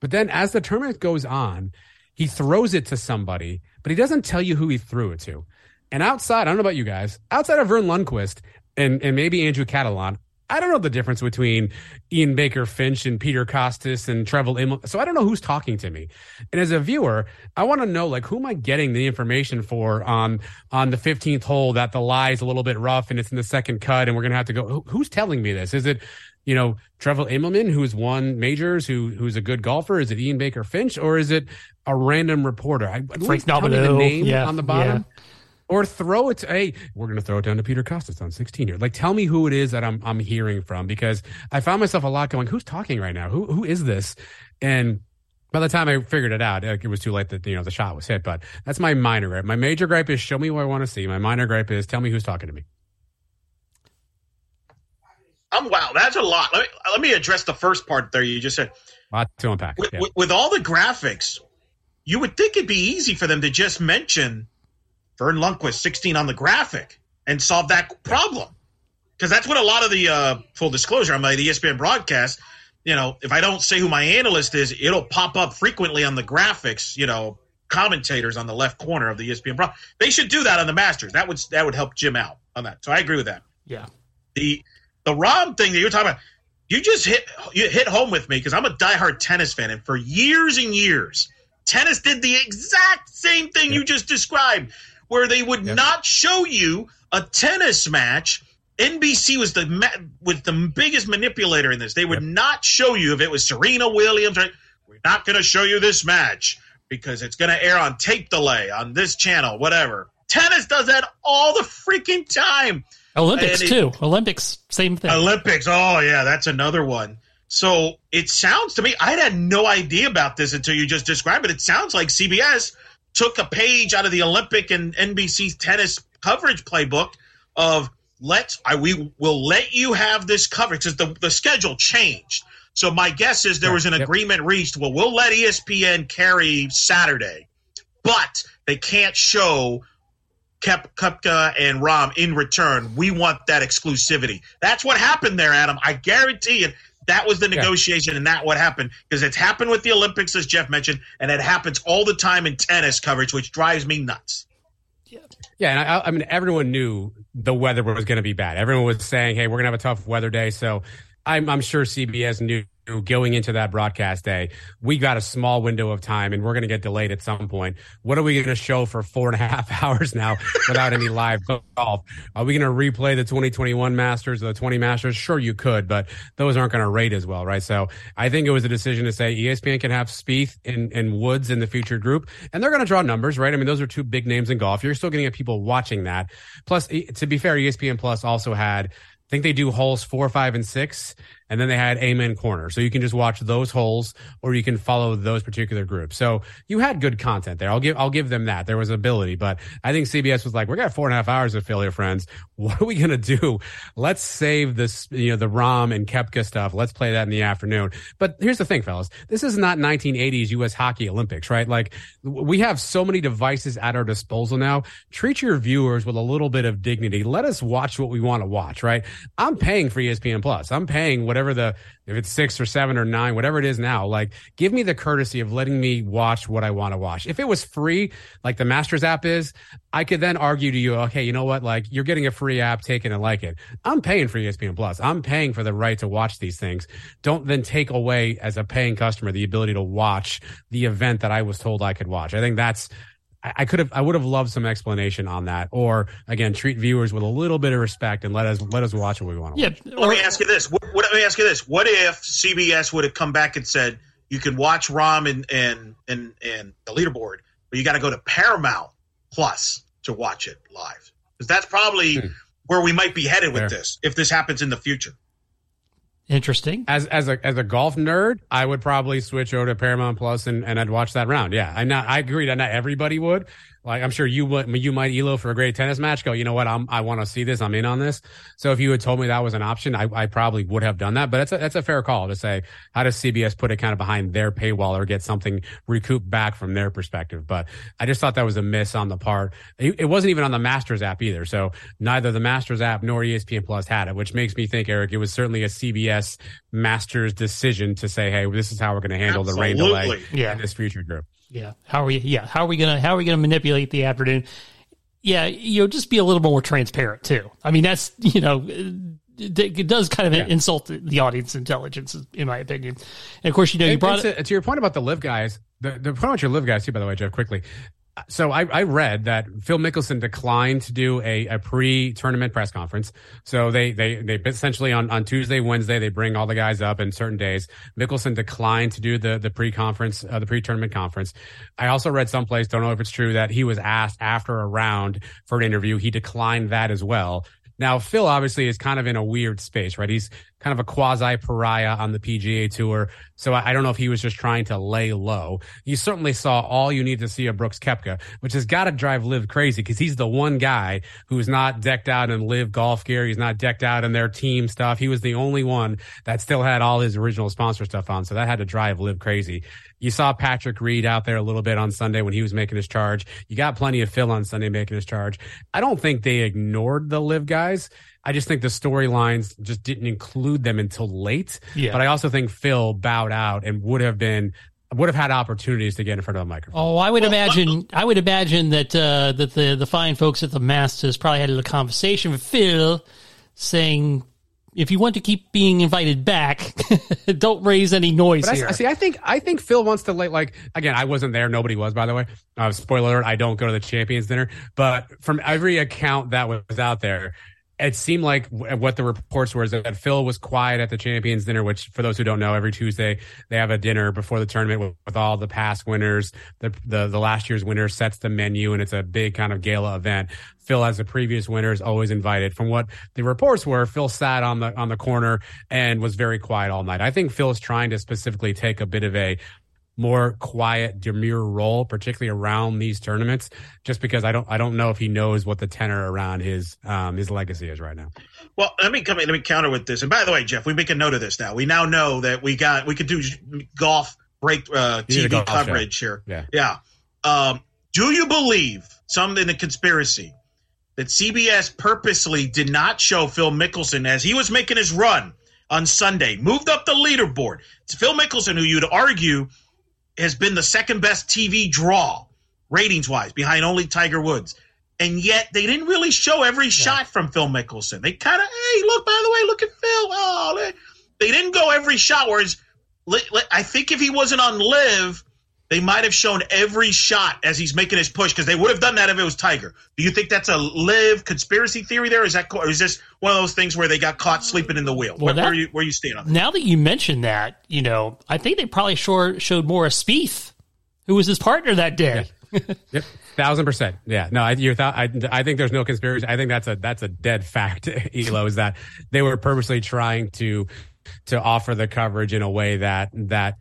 But then as the tournament goes on, he throws it to somebody, but he doesn't tell you who he threw it to. And outside, I don't know about you guys, outside of Verne Lundquist and, and maybe Andrew Catalon, I don't know the difference between Ian Baker Finch and Peter Kostis and Trevor Immelman. So I don't know who's talking to me. And as a viewer, I want to know like who am I getting the information for on on the 15th hole that the lie is a little bit rough and it's in the second cut and we're gonna have to go. Who's telling me this? Is it you know Trevor Immelman who's won majors who who's a good golfer? Is it Ian Baker Finch or is it a random reporter? I, Frank Nobilo, name yeah, on the bottom. Yeah or throw it to, hey, we're going to throw it down to Peter Kostis on 16 here. Like, tell me who it is that I'm, I'm hearing from because I found myself a lot going, who's talking right now? Who, who is this? And by the time I figured it out, it was too late that, you know, the shot was hit, but that's my minor gripe. My major gripe is show me what I want to see. My minor gripe is tell me who's talking to me. I'm wow, that's a lot. Let me, let me address the first part there. You just said, a lot to unpack. With, yeah. with, with all the graphics, you would think it'd be easy for them to just mention Verne Lundquist 16 on the graphic and solve that problem. Because that's what a lot of the uh, full disclosure on my the ESPN broadcast. You know, if I don't say who my analyst is, it'll pop up frequently on the graphics. You know, commentators on the left corner of the ESPN. They should do that on the Masters. That would that would help Jim out on that. So I agree with that. Yeah. The the Rahm thing that you're talking about, you just hit you hit home with me because I'm a diehard tennis fan, and for years and years, tennis did the exact same thing you just described where they would yep. not show you a tennis match. NBC was the was the biggest manipulator in this. They would yep. not show you if it was Serena Williams. Right? We're not going to show you this match because it's going to air on tape delay on this channel, whatever. Tennis does that all the freaking time. Olympics it, too. Olympics, same thing. Olympics. Oh yeah, that's another one. So it sounds to me, I had no idea about this until you just described it. It sounds like CBS took a page out of the Olympic and NBC tennis coverage playbook of let's I we will let you have this coverage because the, the schedule changed. So my guess is there was an agreement reached. Well, we'll let ESPN carry Saturday, but they can't show Kep, Koepka and Rahm in return. We want that exclusivity. That's what happened there, Adam. I guarantee you. That was the negotiation, yeah. and that what happened because it's happened with the Olympics, as Jeff mentioned, and it happens all the time in tennis coverage, which drives me nuts. Yeah, yeah, and I, I mean, everyone knew the weather was going to be bad. Everyone was saying, "Hey, we're going to have a tough weather day," so I'm, I'm sure CBS knew going into that broadcast day, we got a small window of time and we're going to get delayed at some point. What are we going to show for four and a half hours now without any live golf? Are we going to replay the 2021 Masters, or the 20 Masters? Sure, you could, but those aren't going to rate as well, right? So I think it was a decision to say ESPN can have Spieth and, and Woods in the featured group, and they're going to draw numbers, right? I mean, those are two big names in golf. You're still going to get people watching that. Plus, to be fair, ESPN Plus also had I think they do holes four, five, and six and then they had Amen Corner. So you can just watch those holes or you can follow those particular groups. So you had good content there. I'll give I'll give them that. There was ability, but I think CBS was like, we got four and a half hours of failure, friends. What are we gonna do? Let's save this, you know, the Rahm and Koepka stuff. Let's play that in the afternoon. But here's the thing, fellas. This is not 1980s U.S. Hockey Olympics, right? Like we have so many devices at our disposal now. Treat your viewers with a little bit of dignity. Let us watch what we want to watch, right? I'm paying for ESPN Plus. I'm paying what whatever the if it's six or seven or nine, whatever it is now, like give me the courtesy of letting me watch what I want to watch. If it was free, like the Masters app is, I could then argue to you, okay, you know what? Like you're getting a free app, take it and like it. I'm paying for ESPN Plus. I'm paying for the right to watch these things. Don't then take away as a paying customer the ability to watch the event that I was told I could watch. I think that's I could have, I would have loved some explanation on that, or again, treat viewers with a little bit of respect and let us let us watch what we want to. Yeah. Watch. Let me ask you this. What, what, let me ask you this. What if CBS would have come back and said you can watch Rahm and and and, and the leaderboard, but you got to go to Paramount Plus to watch it live? Because that's probably hmm. where we might be headed with Fair. this if this happens in the future. Interesting. As as a as a golf nerd, I would probably switch over to Paramount Plus and, and I'd watch that round. Yeah, I'm not. I agree that not everybody would, like I'm sure you would, you might Elo for a great tennis match. Go, you know what? I'm I want to see this. I'm in on this. So if you had told me that was an option, I, I probably would have done that. But that's a that's a fair call to say how does CBS put it kind of behind their paywall or get something recouped back from their perspective. But I just thought that was a miss on the part. It, it wasn't even on the Masters app either. So neither the Masters app nor ESPN Plus had it, which makes me think, Eric, it was certainly a CBS Masters decision to say, hey, this is how we're going to handle Absolutely. the rain delay yeah. in this future group. Yeah. How are we? Yeah. How are we gonna? How are we gonna manipulate the afternoon? Yeah. You know, just be a little more transparent too. I mean, that's you know. Uh, it, does kind of yeah. insult the audience intelligence, in my opinion. And of course, you know, you brought it, to your point about the live guys. The, the point about your live guys too, by the way, Jeff. Quickly, so I, I, read that Phil Mickelson declined to do a, a pre-tournament press conference. So they they they essentially on, on Tuesday, Wednesday they bring all the guys up in certain days. Mickelson declined to do the the pre-conference, uh, the pre-tournament conference. I also read someplace, don't know if it's true, that he was asked after a round for an interview. He declined that as well. Now, Phil obviously is kind of in a weird space, right? He's kind of a quasi pariah on the PGA tour. So I, don't know if he was just trying to lay low. You certainly saw all you need to see of Brooks Koepka, which has got to drive LIV crazy because he's the one guy who's not decked out in LIV golf gear. He's not decked out in their team stuff. He was the only one that still had all his original sponsor stuff on. So that had to drive LIV crazy. You saw Patrick Reed out there a little bit on Sunday when he was making his charge. You got plenty of Phil on Sunday making his charge. I don't think they ignored the LIV guys. I just think the storylines just didn't include them until late. Yeah. But I also think Phil bowed out and would have been would have had opportunities to get in front of a microphone. Oh, I would well, imagine. I would imagine that uh, that the the fine folks at the Masters probably had a little conversation with Phil, saying, "If you want to keep being invited back, don't raise any noise but here." I, see, I think I think Phil wants to like like again. I wasn't there. Nobody was, by the way. Uh, spoiler alert: I don't go to the Champions Dinner. But from every account that was out there, it seemed like what the reports were is that Phil was quiet at the champions dinner, which for those who don't know, every Tuesday they have a dinner before the tournament with, with, all the past winners. The, the, the last year's winner sets the menu and it's a big kind of gala event. Phil as a previous winner is always invited. From what the reports were, Phil sat on the, on the corner and was very quiet all night. I think Phil is trying to specifically take a bit of a more quiet, demure role, particularly around these tournaments, just because I don't I don't know if he knows what the tenor around his um, his legacy is right now. Well, let me come let me counter with this. And by the way, Jeff, we make a note of this now. We now know that we got we could do golf break uh, TV golf coverage show. here. Yeah, yeah. Um, do you believe something in the conspiracy that CBS purposely did not show Phil Mickelson as he was making his run on Sunday, moved up the leaderboard? It's Phil Mickelson, who you'd argue has been the second best TV draw ratings wise behind only Tiger Woods. And yet they didn't really show every yeah. shot from Phil Mickelson. They kind of, hey, look, by the way, look at Phil. Oh, they, they didn't go every shot. Whereas I think if he wasn't on LIV, they might have shown every shot as he's making his push because they would have done that if it was Tiger. Do you think that's a LIV conspiracy theory there? Is that or is this one of those things where they got caught sleeping in the wheel? Well, where, that, where, you where you stand on that? Now that you mention that, you know, I think they probably sure showed more of Spieth, who was his partner that day. Yeah. yep. Thousand percent, yeah. No, I, you're th- I, I think there's no conspiracy. I think that's a that's a dead fact. Elo is that they were purposely trying to to offer the coverage in a way that that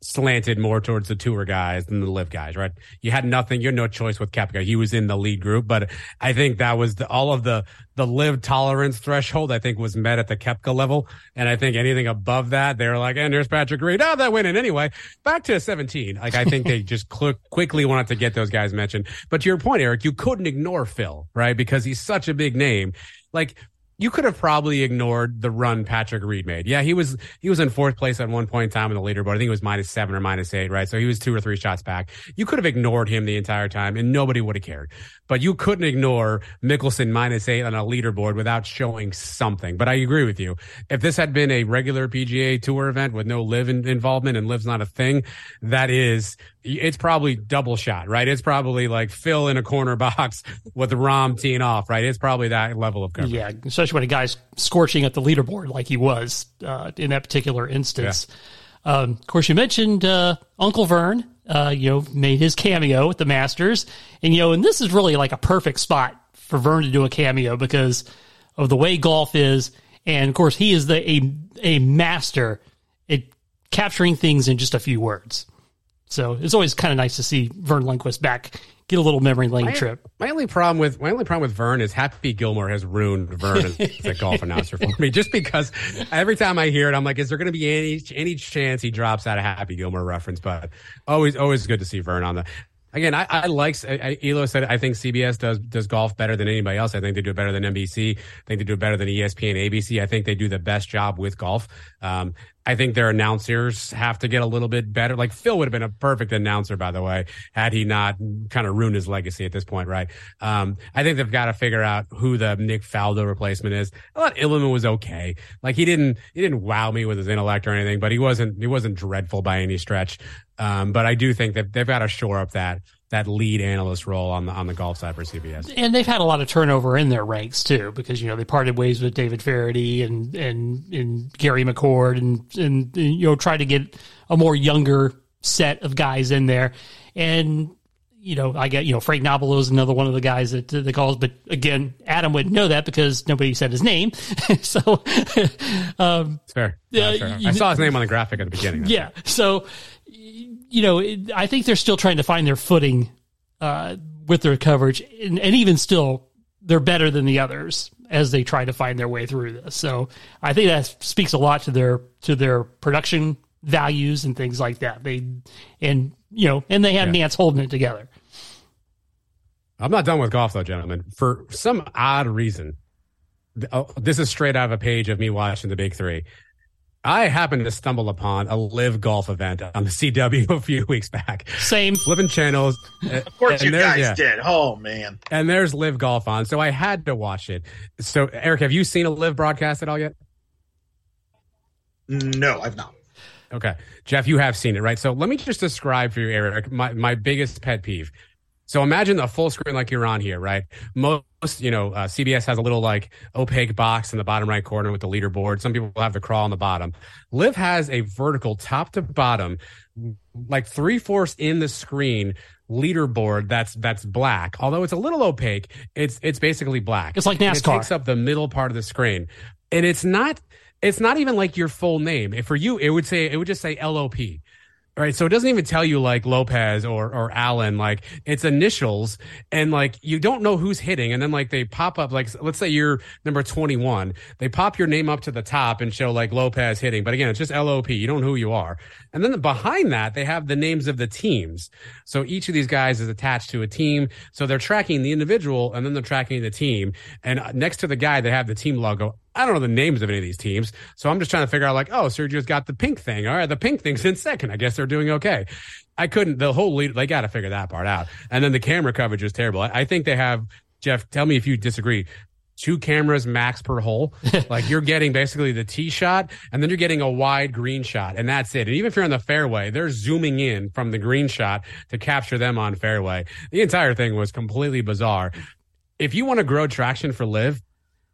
slanted more towards the tour guys than the LIV guys, right? You had nothing, you had no choice with Koepka. He was in the lead group, but I think that was the, all of the, the LIV tolerance threshold, I think was met at the Koepka level. And I think anything above that, they were like, and there's Patrick Reed. Oh, that winning anyway. Back to 17. Like, I think they just cl- quickly wanted to get those guys mentioned. But to your point, Eric, you couldn't ignore Phil, right? Because he's such a big name. Like, you could have probably ignored the run Patrick Reed made. Yeah, he was he was in fourth place at one point in time in the leaderboard. I think it was minus seven or minus eight, right? So he was two or three shots back. You could have ignored him the entire time, and nobody would have cared. But you couldn't ignore Mickelson minus eight on a leaderboard without showing something. But I agree with you. If this had been a regular PGA Tour event with no LIV in, involvement and LIV's not a thing, that is it's probably double shot, right? It's probably like Phil in a corner box with the Rahm teeing off, right? It's probably that level of coverage. Yeah, especially when a guy's scorching at the leaderboard like he was uh, in that particular instance. Yeah. Um, of course, you mentioned uh, Uncle Verne. Uh, you know, made his cameo at the Masters, and you know, and this is really like a perfect spot for Verne to do a cameo because of the way golf is, and of course, he is the a a master at capturing things in just a few words. So it's always kind of nice to see Verne Lundquist back, get a little memory lane my, trip. My only problem with my only problem with Verne is Happy Gilmore has ruined Verne as a golf announcer for me. Just because every time I hear it, I'm like, is there going to be any any chance he drops out a Happy Gilmore reference? But always always good to see Verne on the. Again, I, I like I, Elo said I think CBS does does golf better than anybody else. I think they do it better than NBC. I think they do it better than ESPN, ABC. I think they do the best job with golf. Um, I think their announcers have to get a little bit better. Like Phil would have been a perfect announcer, by the way, had he not kind of ruined his legacy at this point, right? Um, I think they've got to figure out who the Nick Faldo replacement is. I thought Immelman was okay. Like he didn't, he didn't wow me with his intellect or anything, but he wasn't, he wasn't dreadful by any stretch. Um, but I do think that they've got to shore up that that lead analyst role on the on the golf side for CBS. And they've had a lot of turnover in their ranks too, because you know they parted ways with David Feherty and and and Gary McCord, and and, you know tried to get a more younger set of guys in there, and. You know, I get you know Frank Nobilo is another one of the guys that the calls, but again, Adam wouldn't know that because nobody said his name. so, um, it's fair. Yeah, fair. I saw his name on the graphic at the beginning. yeah. So, you know, I think they're still trying to find their footing uh, with their coverage, and, and, even still, they're better than the others as they try to find their way through this. So I think that speaks a lot to their to their production values and things like that. They and you know, and they had yeah. Nantz holding it together. I'm not done with golf though, gentlemen. For some odd reason, oh, this is straight out of a page of me watching the Big Three. I happened to stumble upon a LIV golf event on the CW a few weeks back. Same. Flipping channels. Of course you guys yeah. did. Oh, man. And there's LIV golf on. So I had to watch it. So, Eric, have you seen a LIV broadcast at all yet? No, I've not. Okay. Jeff, you have seen it, right? So let me just describe for you, Eric, my, my biggest pet peeve. So imagine the full screen like you're on here, right? Most, you know, uh, CBS has a little like opaque box in the bottom right corner with the leaderboard. Some people have the crawl on the bottom. LIV has a vertical top to bottom, like three fourths in the screen leaderboard that's that's black. Although it's a little opaque, it's it's basically black. It's like NASCAR. it takes up the middle part of the screen, and it's not it's not even like your full name. If for you, it would say it would just say LOP. Right. So it doesn't even tell you like Lopez or, or Allen, like it's initials and like you don't know who's hitting. And then like they pop up, like let's say you're number 21. They pop your name up to the top and show like Lopez hitting. But again, it's just LOP. You don't know who you are. And then behind that, they have the names of the teams. So each of these guys is attached to a team. So they're tracking the individual and then they're tracking the team. And next to the guy, they have the team logo I don't know the names of any of these teams. So I'm just trying to figure out like, oh, Sergio's got the pink thing. All right, the pink thing's in second. I guess they're doing okay. I couldn't, the whole lead, they got to figure that part out. And then the camera coverage is terrible. I, I think they have, Jeff, tell me if you disagree two cameras max per hole. like you're getting basically the tee shot and then you're getting a wide green shot and that's it. And even if you're on the fairway, they're zooming in from the green shot to capture them on fairway. The entire thing was completely bizarre. If you want to grow traction for LIV,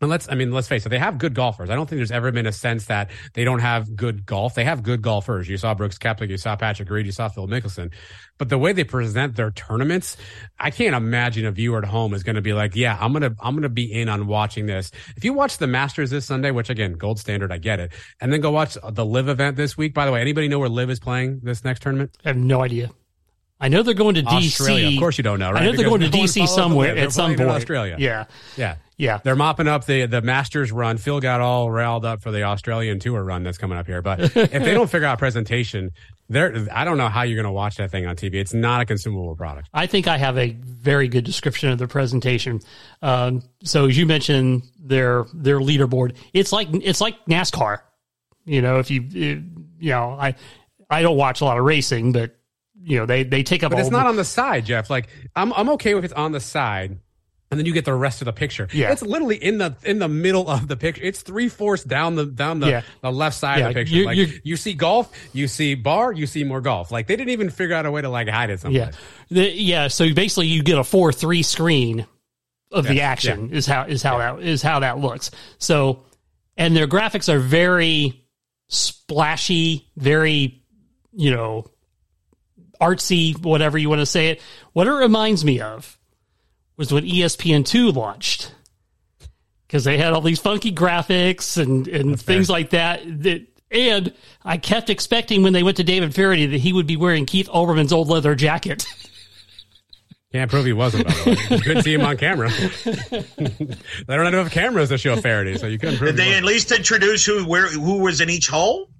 and let's, I mean, let's face it, they have good golfers. I don't think there's ever been a sense that they don't have good golf. They have good golfers. You saw Brooks Koepka, you saw Patrick Reed, you saw Phil Mickelson. But the way they present their tournaments, I can't imagine a viewer at home is going to be like, yeah, I'm going to, I'm going to be in on watching this. If you watch the Masters this Sunday, which again, gold standard, I get it. And then go watch the LIV event this week. By the way, anybody know where LIV is playing this next tournament? I have no idea. I know they're going to Australia. DC. Of course, you don't know, right? I know they're Because going to DC somewhere at some point. Australia. Yeah, Yeah. yeah. They're mopping up the the Masters run. Phil got all riled up for the Australian tour run that's coming up here. But if they don't figure out presentation, they're I don't know how you're going to watch that thing on TV. It's not a consumable product. I think I have a very good description of the presentation. Um, so as you mentioned, their their leaderboard, it's like it's like NASCAR. You know, if you you know, I I don't watch a lot of racing, but you know they they take up. But it's not on the side, Jeff. Like I'm I'm okay with it's on the side. And then you get the rest of the picture. Yeah. it's literally in the in the middle of the picture. It's three fourths down the down the, Yeah. the left side Yeah, of the picture. you- like you- you see golf, you see bar, you see more golf. Like they didn't even figure out a way to like hide it Yeah, the, yeah. So basically, you get a four three screen of the Yeah, action is how is how that is how that looks. So, and their graphics are very splashy, very you know artsy, whatever you want to say it. What it reminds me of was when E ESPN two launched. Because they had all these funky graphics and, and things like that. That and I kept expecting when they went to David Feherty that he would be wearing Keith Olbermann's old leather jacket. Can't prove he wasn't. By the way, you couldn't see him on camera. they don't have cameras to show Feherty, so you couldn't prove. Did they wasn't. at least introduce who where who was in each hole?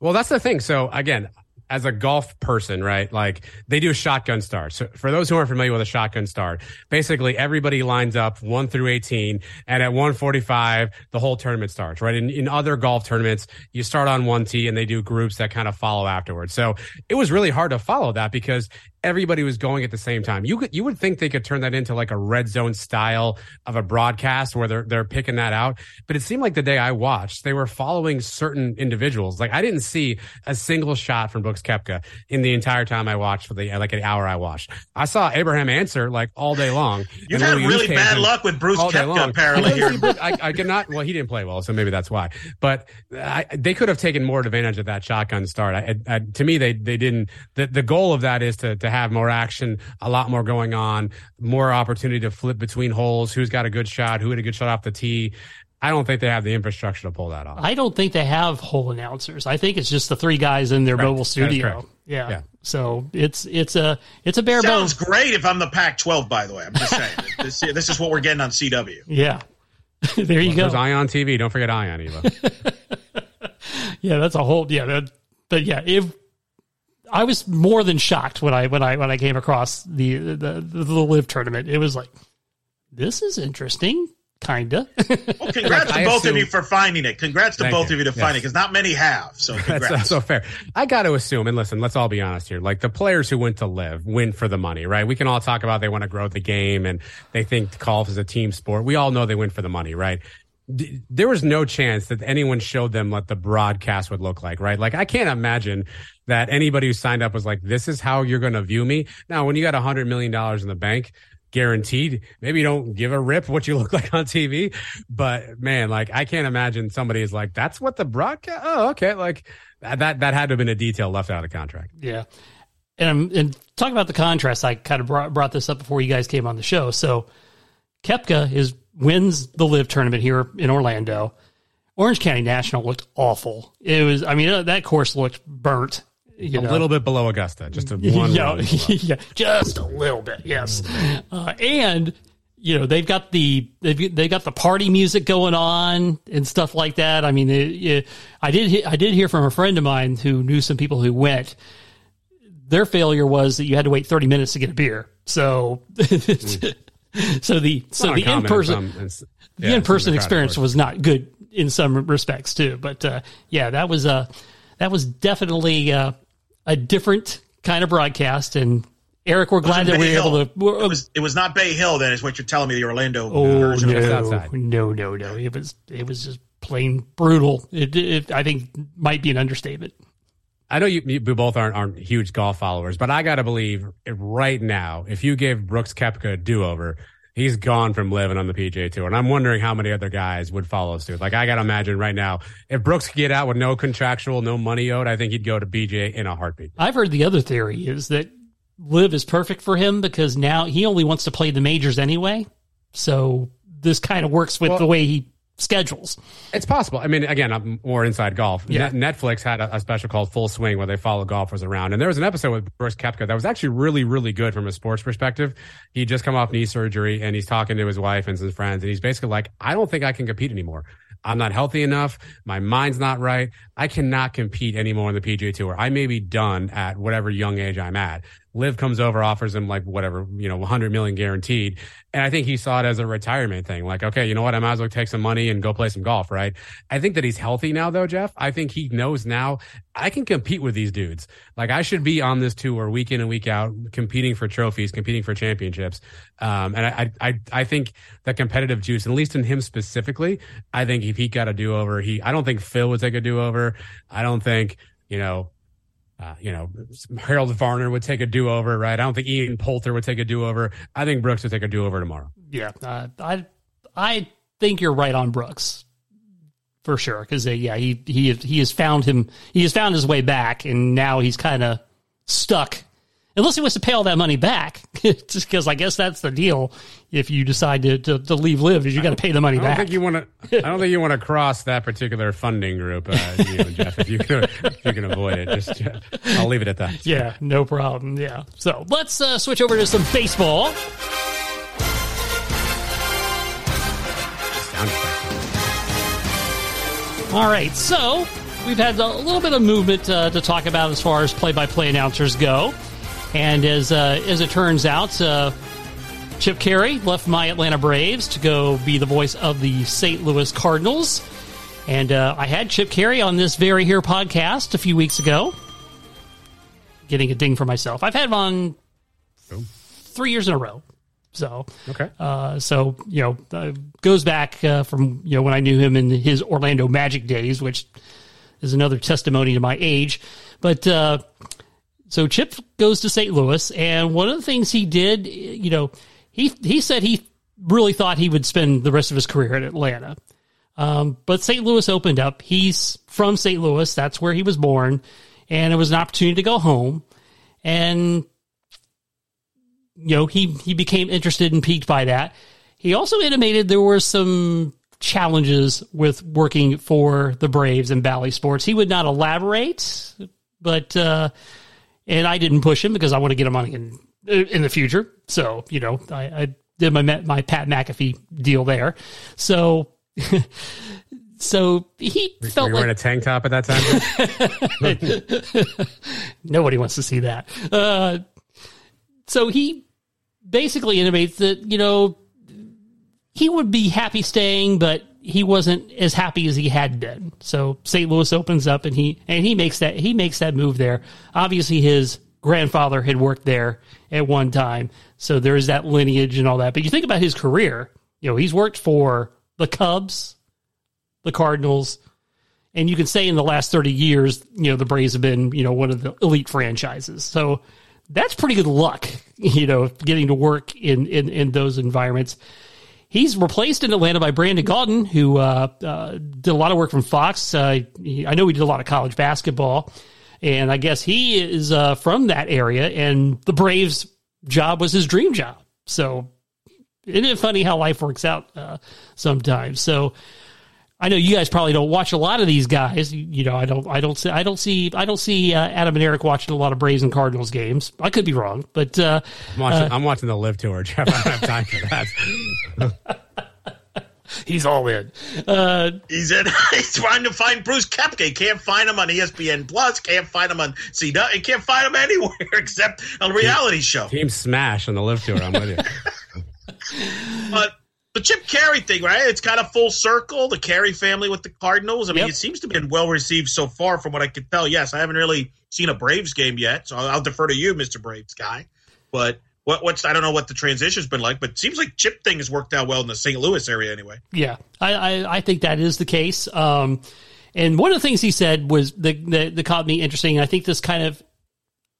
Well, that's the thing. So again, as a golf person, right? Like they do a shotgun start. So for those who aren't familiar with a shotgun start, basically everybody lines up one through 18 and at 145, the whole tournament starts, right? In, in other golf tournaments, you start on one tee and they do groups that kind of follow afterwards. So it was really hard to follow that because everybody was going at the same time. You could, you would think they could turn that into like a red zone style of a broadcast where they're, they're picking that out. But it seemed like the day I watched, they were following certain individuals. Like I didn't see a single shot from Brooks Koepka in the entire time I watched for the, like an hour I watched. I saw Abraham Ancer like all day long. You've had really bad luck with Brooks all day Koepka, long. apparently. I, couldn't I, I cannot. Well, he didn't play well, so maybe that's why. But I, they could have taken more advantage of that shotgun start. I, I, to me, they they didn't. The, the goal of that is to to have more action, a lot more going on, more opportunity to flip between holes. Who's got a good shot? Who had a good shot off the tee? I don't think they have the infrastructure to pull that off. I don't think they have whole announcers. I think it's just the three guys in their Correct. mobile studio. Yeah. Yeah. So it's it's a it's a bare Sounds bones. great if I'm the Pac-12. By the way, I'm just saying this, this is what we're getting on CW. Yeah. there you There's go. Ion TV. Don't forget Ion, Eva. Yeah, that's a whole yeah, that, but yeah, if I was more than shocked when I when I when I came across the the the, the LIV tournament. It was like this is interesting, kinda. Well, congrats Like, to I both of you for finding it. Congrats to Thank both you. of you to Yes. finding it because not many have. So congrats. that's so fair. I got to assume, and listen, let's all be honest here. Like the players who went to LIV win for the money, right? We can all talk about they want to grow the game and they think golf is a team sport. We all know they win for the money, right? There was no chance that anyone showed them what the broadcast would look like, right? Like I can't imagine that anybody who signed up was like, "This is how you're going to view me." Now, when you got a hundred million dollars in the bank, guaranteed, maybe you don't give a rip what you look like on TV, but man, like I can't imagine somebody is like, "That's what the broadcast." Oh, okay, like that that had to have been a detail left out of the contract. Yeah. And and talk about the contrast. I kind of brought brought this up before you guys came on the show. So Koepka is wins the LIV tournament here in Orlando. Orange County National looked awful. It was I mean that course looked burnt. You A know? little bit below Augusta, just a one. yeah, yeah, just a little bit, yes. Uh, and you know they've got the they've they got the party music going on and stuff like that. I mean, it, it, I did I did hear from a friend of mine who knew some people who went. Their failure was that you had to wait thirty minutes to get a beer. So, so the so Not the in person some- the yeah, in person the crowd, of experience was not good in some respects too. But uh, yeah, that was a that was definitely uh, a different kind of broadcast. And Eric, we're glad that we Bay were able to. we're- It was it was not Bay Hill. Then is what you're telling me. The Orlando oh version no, outside. no, no, no! It was it was just plain brutal. It, it I think might be an understatement. I know you, you both aren't aren't huge golf followers, but I got to believe right now, if you gave Brooks Koepka a do over, he's gone from living on the PGA Tour. and I'm wondering how many other guys would follow suit. Like I got to imagine right now, if Brooks could get out with no contractual, no money owed, I think he'd go to BJ in a heartbeat. I've heard the other theory is that LIV is perfect for him because now he only wants to play the majors anyway. So this kind of works with Well- the way he schedules. It's possible. I mean, again, I'm more inside golf. Yeah. Net- Netflix had a, a special called Full Swing where they follow golfers around. And there was an episode with Brooks Koepka that was actually really, really good from a sports perspective. He just come off knee surgery and he's talking to his wife and his friends. And he's basically like, I don't think I can compete anymore. I'm not healthy enough. My mind's not right. I cannot compete anymore on the PGA Tour. I may be done at whatever young age I'm at. LIV comes over, offers him like whatever, you know, 100 million guaranteed. And I think he saw it as a retirement thing. Like, okay, you know what? I might as well take some money and go play some golf, right? I think that he's healthy now, though, Jeff. I think he knows now I can compete with these dudes. Like, I should be on this tour week in and week out, competing for trophies, competing for championships. Um, and I, I, I think the competitive juice, at least in him specifically, I think if he got a do over, he, I don't think Phil would take a do over. I don't think, you know, uh, you know, Harold Varner would take a do over, right? I don't think Ian Poulter would take a do over. I think Brooks would take a do over tomorrow. Yeah, uh, I I think you're right on Brooks for sure because uh, yeah he he he has found him he has found his way back and now he's kind of stuck unless he wants to pay all that money back just because I guess that's the deal if you decide to to, to leave LIV is you got to pay the money I don't back. think you want to. I don't think you want to cross that particular funding group, uh, you and Jeff. If you can, if you can avoid it, just uh, I'll leave it at that. yeah, no problem. Yeah. So let's uh, switch over to some baseball. All right, so we've had a little bit of movement uh, to talk about as far as play-by-play announcers go, and as uh, as it turns out, uh, Chip Caray left my Atlanta Braves to go be the voice of the St. Louis Cardinals, and uh, I had Chip Caray on this very here podcast a few weeks ago. Getting a ding for myself. I've had him on Oh. three years in a row. So Okay. uh, so you know, uh, goes back uh, from you know when I knew him in his Orlando Magic days, which is another testimony to my age. But uh, so Chip goes to St. Louis, and one of the things he did, you know, he he said he really thought he would spend the rest of his career in Atlanta. Um, but St. Louis opened up. He's from St. Louis. That's where he was born, and it was an opportunity to go home. And you know, he he became interested and piqued by that. He also intimated there were some challenges with working for the Braves and Bally Sports. He would not elaborate, but uh, and I didn't push him because I want to get him on in in the future. So you know, I, I did my my Pat McAfee deal there. So. So he Were felt you like wearing a tank top at that time? Nobody wants to see that. Uh, so he basically intimates that, you know, he would be happy staying, but he wasn't as happy as he had been. So St. Louis opens up and he and he makes that he makes that move there. Obviously his grandfather had worked there at one time. So there's that lineage and all that. But you think about his career, you know, he's worked for the Cubs, the Cardinals, and you can say in the last 30 years, you know, the Braves have been, you know, one of the elite franchises. So that's pretty good luck, you know, getting to work in, in, in those environments. He's replaced in Atlanta by Brandon Gaudin, who uh, uh, did a lot of work from Fox. Uh, he, I know he did a lot of college basketball, and I guess he is uh, from that area. And the Braves' job was his dream job. So, isn't it funny how life works out uh, sometimes? So, I know you guys probably don't watch a lot of these guys. You, you know, I don't, I don't see, I don't see, I don't see uh, Adam and Eric watching a lot of Braves and Cardinals games. I could be wrong, but uh, I'm watching, I'm watching the LIV tour, Jeff. I don't have time for that. he's all in. Uh, He's in. He's trying to find Brooks Koepka. Can't find him on ESPN Plus. Can't find him on CW. He can't find him anywhere except a reality show. Team smash on the LIV tour. I'm with you. But the Chip Caray thing, right? It's kind of full circle. The Caray family with the Cardinals. I mean, Yep. it seems to have been well received so far, from what I can tell. Yes, I haven't really seen a Braves game yet, so I'll, defer to you, Mister Braves guy. But what, what's I don't know what the transition's been like, but it seems like Chip thing has worked out well in the St. Louis area anyway. yeah, I, I, I think that is the case. Um, and one of the things he said was the, the, that caught me interesting. I think this kind of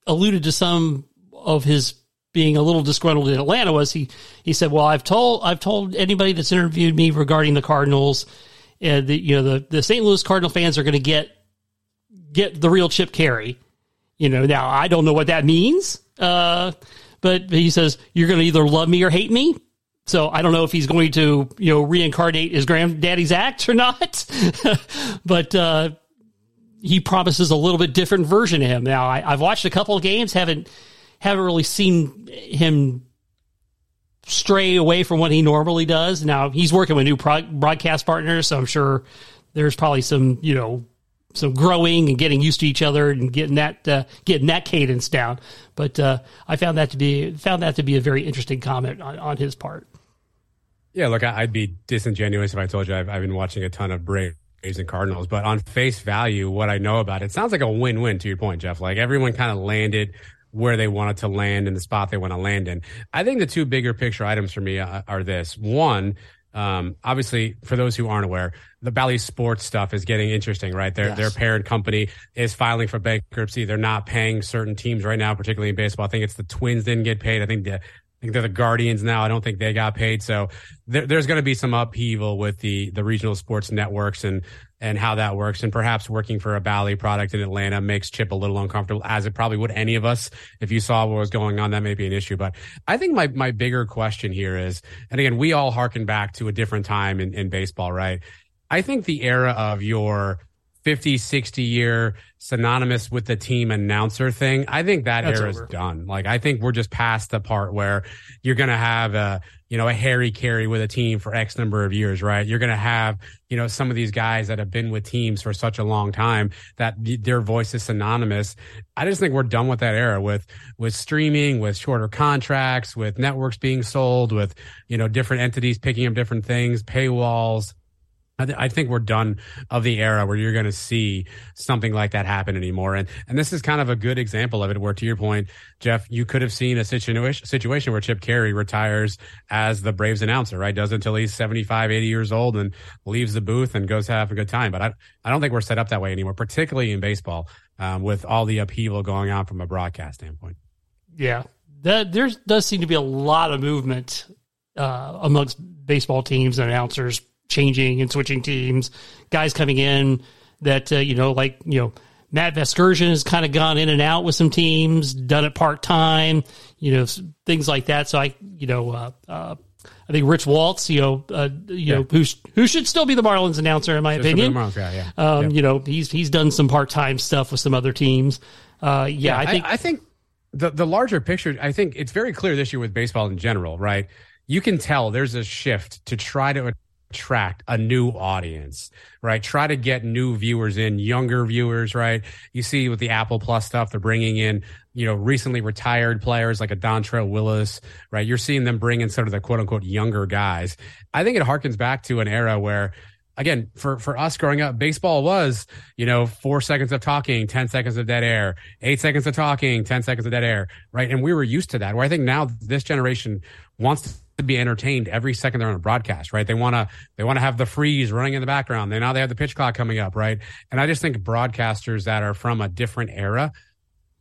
alluded to some of his being a little disgruntled in Atlanta was he he said, "Well, I've told I've told anybody that's interviewed me regarding the Cardinals, uh, the you know the the St. Louis Cardinal fans are going to get get the real Chip Caray. You know, now I don't know what that means, uh, but he says you're going to either love me or hate me. So I don't know if he's going to, you know, reincarnate his granddaddy's act or not, but uh, he promises a little bit different version of him. Now I, have watched a couple of games, haven't haven't really seen him stray away from what he normally does. Now he's working with new pro- broadcast partners, so I'm sure there's probably some, you know, some growing and getting used to each other and getting that uh, getting that cadence down. But uh, I found that to be found that to be a very interesting comment on, on his part. Yeah, look, I'd be disingenuous if I told you I've, I've been watching a ton of Braves and Cardinals, but on face value, what I know about it sounds like a win-win. To your point, Jeff, like everyone kind of landed where they wanted to land in the spot they want to land in. I think the two bigger picture items for me are, are this: one, um, obviously, for those who aren't aware, the Bally Sports stuff is getting interesting, right? Their yes. their parent company is filing for bankruptcy. They're not paying certain teams right now, particularly in baseball. I think it's the Twins didn't get paid. I think the I think they're the Guardians now. I don't think they got paid. So there, there's going to be some upheaval with the the regional sports networks and and how that works. And perhaps working for a Bally product in Atlanta makes Chip a little uncomfortable, as it probably would any of us. If you saw what was going on, that may be an issue. But I think my my bigger question here is, and again, we all harken back to a different time in, in baseball, right? I think the era of your 50, 60 year synonymous with the team announcer thing. I think that era is done. Like, I think we're just past the part where you're going to have a, you know, a Harry Caray with a team for X number of years, right? You're going to have, you know, some of these guys that have been with teams for such a long time that their voice is synonymous. I just think we're done with that era with, with streaming, with shorter contracts, with networks being sold, with, you know, different entities picking up different things, paywalls I, th- I, think we're done of the era where you're going to see something like that happen anymore. And and this is kind of a good example of it. Where to your point, Jeff, you could have seen a situation situation where Chip Caray retires as the Braves announcer, right? Does until he's 75, 80 years old and leaves the booth and goes have a good time. But I I don't think we're set up that way anymore, particularly in baseball, um, with all the upheaval going on from a broadcast standpoint. Yeah, that there does seem to be a lot of movement uh, amongst baseball teams and announcers changing and switching teams, guys coming in that, uh, you know, like, you know, Matt Vasgersian has kind of gone in and out with some teams, done it part time, you know, things like that. So I, you know, uh, uh, I think Rich Waltz, you know, uh, you yeah. know, who who should still be the Marlins announcer in my Just opinion. Marlins guy, yeah. Um, You know, he's he's done some part time stuff with some other teams. Uh, yeah, yeah, I think I, I think the the larger picture. I think it's very clear this year with baseball in general, right? You can tell there's a shift to try to attract a new audience, right? Try to get new viewers in, younger viewers, right? You see with the Apple Plus stuff, they're bringing in, you know, recently retired players like a Dontrelle Willis, right? You're seeing them bring in sort of the quote unquote younger guys. I think it harkens back to an era where again, for, for us growing up, baseball was, you know, four seconds of talking, 10 seconds of dead air, eight seconds of talking, 10 seconds of dead air, right? And we were used to that. Where I think now this generation wants to be entertained every second they're on a broadcast, right? They want to they want to have the freeze running in the background. They now they have the pitch clock coming up, right? And I just think broadcasters that are from a different era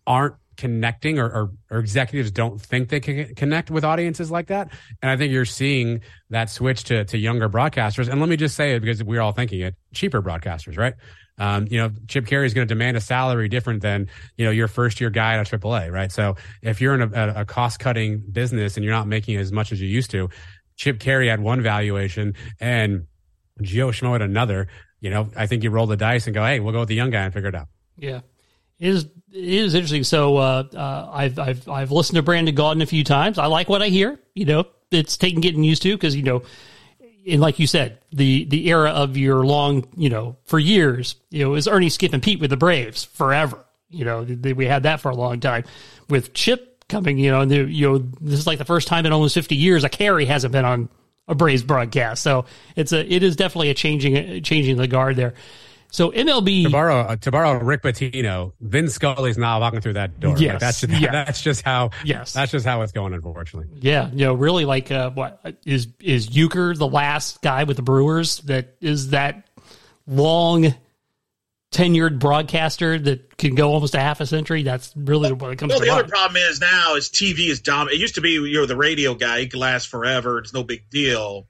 aren't connecting or, or, or, executives don't think they can connect with audiences like that. And I think you're seeing that switch to, to younger broadcasters. And let me just say it because we're all thinking it cheaper broadcasters, right? Um, you know, Chip Caray is going to demand a salary different than, you know, your first year guy at AAA, right? So if you're in a, a cost cutting business and you're not making as much as you used to, Chip Caray had one valuation and Joe Schmo had another. You know, I think you roll the dice and go, hey, we'll go with the young guy and figure it out. Yeah. It is it is interesting. So uh, uh, I've I've I've listened to Brandon Gaudin a few times. I like what I hear. You know, it's taking getting used to because you know and like you said, the the era of your long, you know, for years, you know, is Ernie Skip and Pete with the Braves forever. You know, we had that for a long time. With Chip coming, you know, and the, you know, this is like the first time in almost fifty years a Caray hasn't been on a Braves broadcast. So it's a it is definitely a changing changing the guard there. So MLB to borrow uh, to borrow Rick Pitino, Vin Scully's now walking through that door. Yes, like that's just, yeah. that's just how. Yes, that's just how it's going. Unfortunately. Yeah, you know, really, like, uh, what is is Uecker the last guy with the Brewers that is that long tenured broadcaster that can go almost a half a century. That's really what it comes. Well, the mind. other problem is now is TV is dominant. It used to be you're the radio guy, he could last forever. It's no big deal.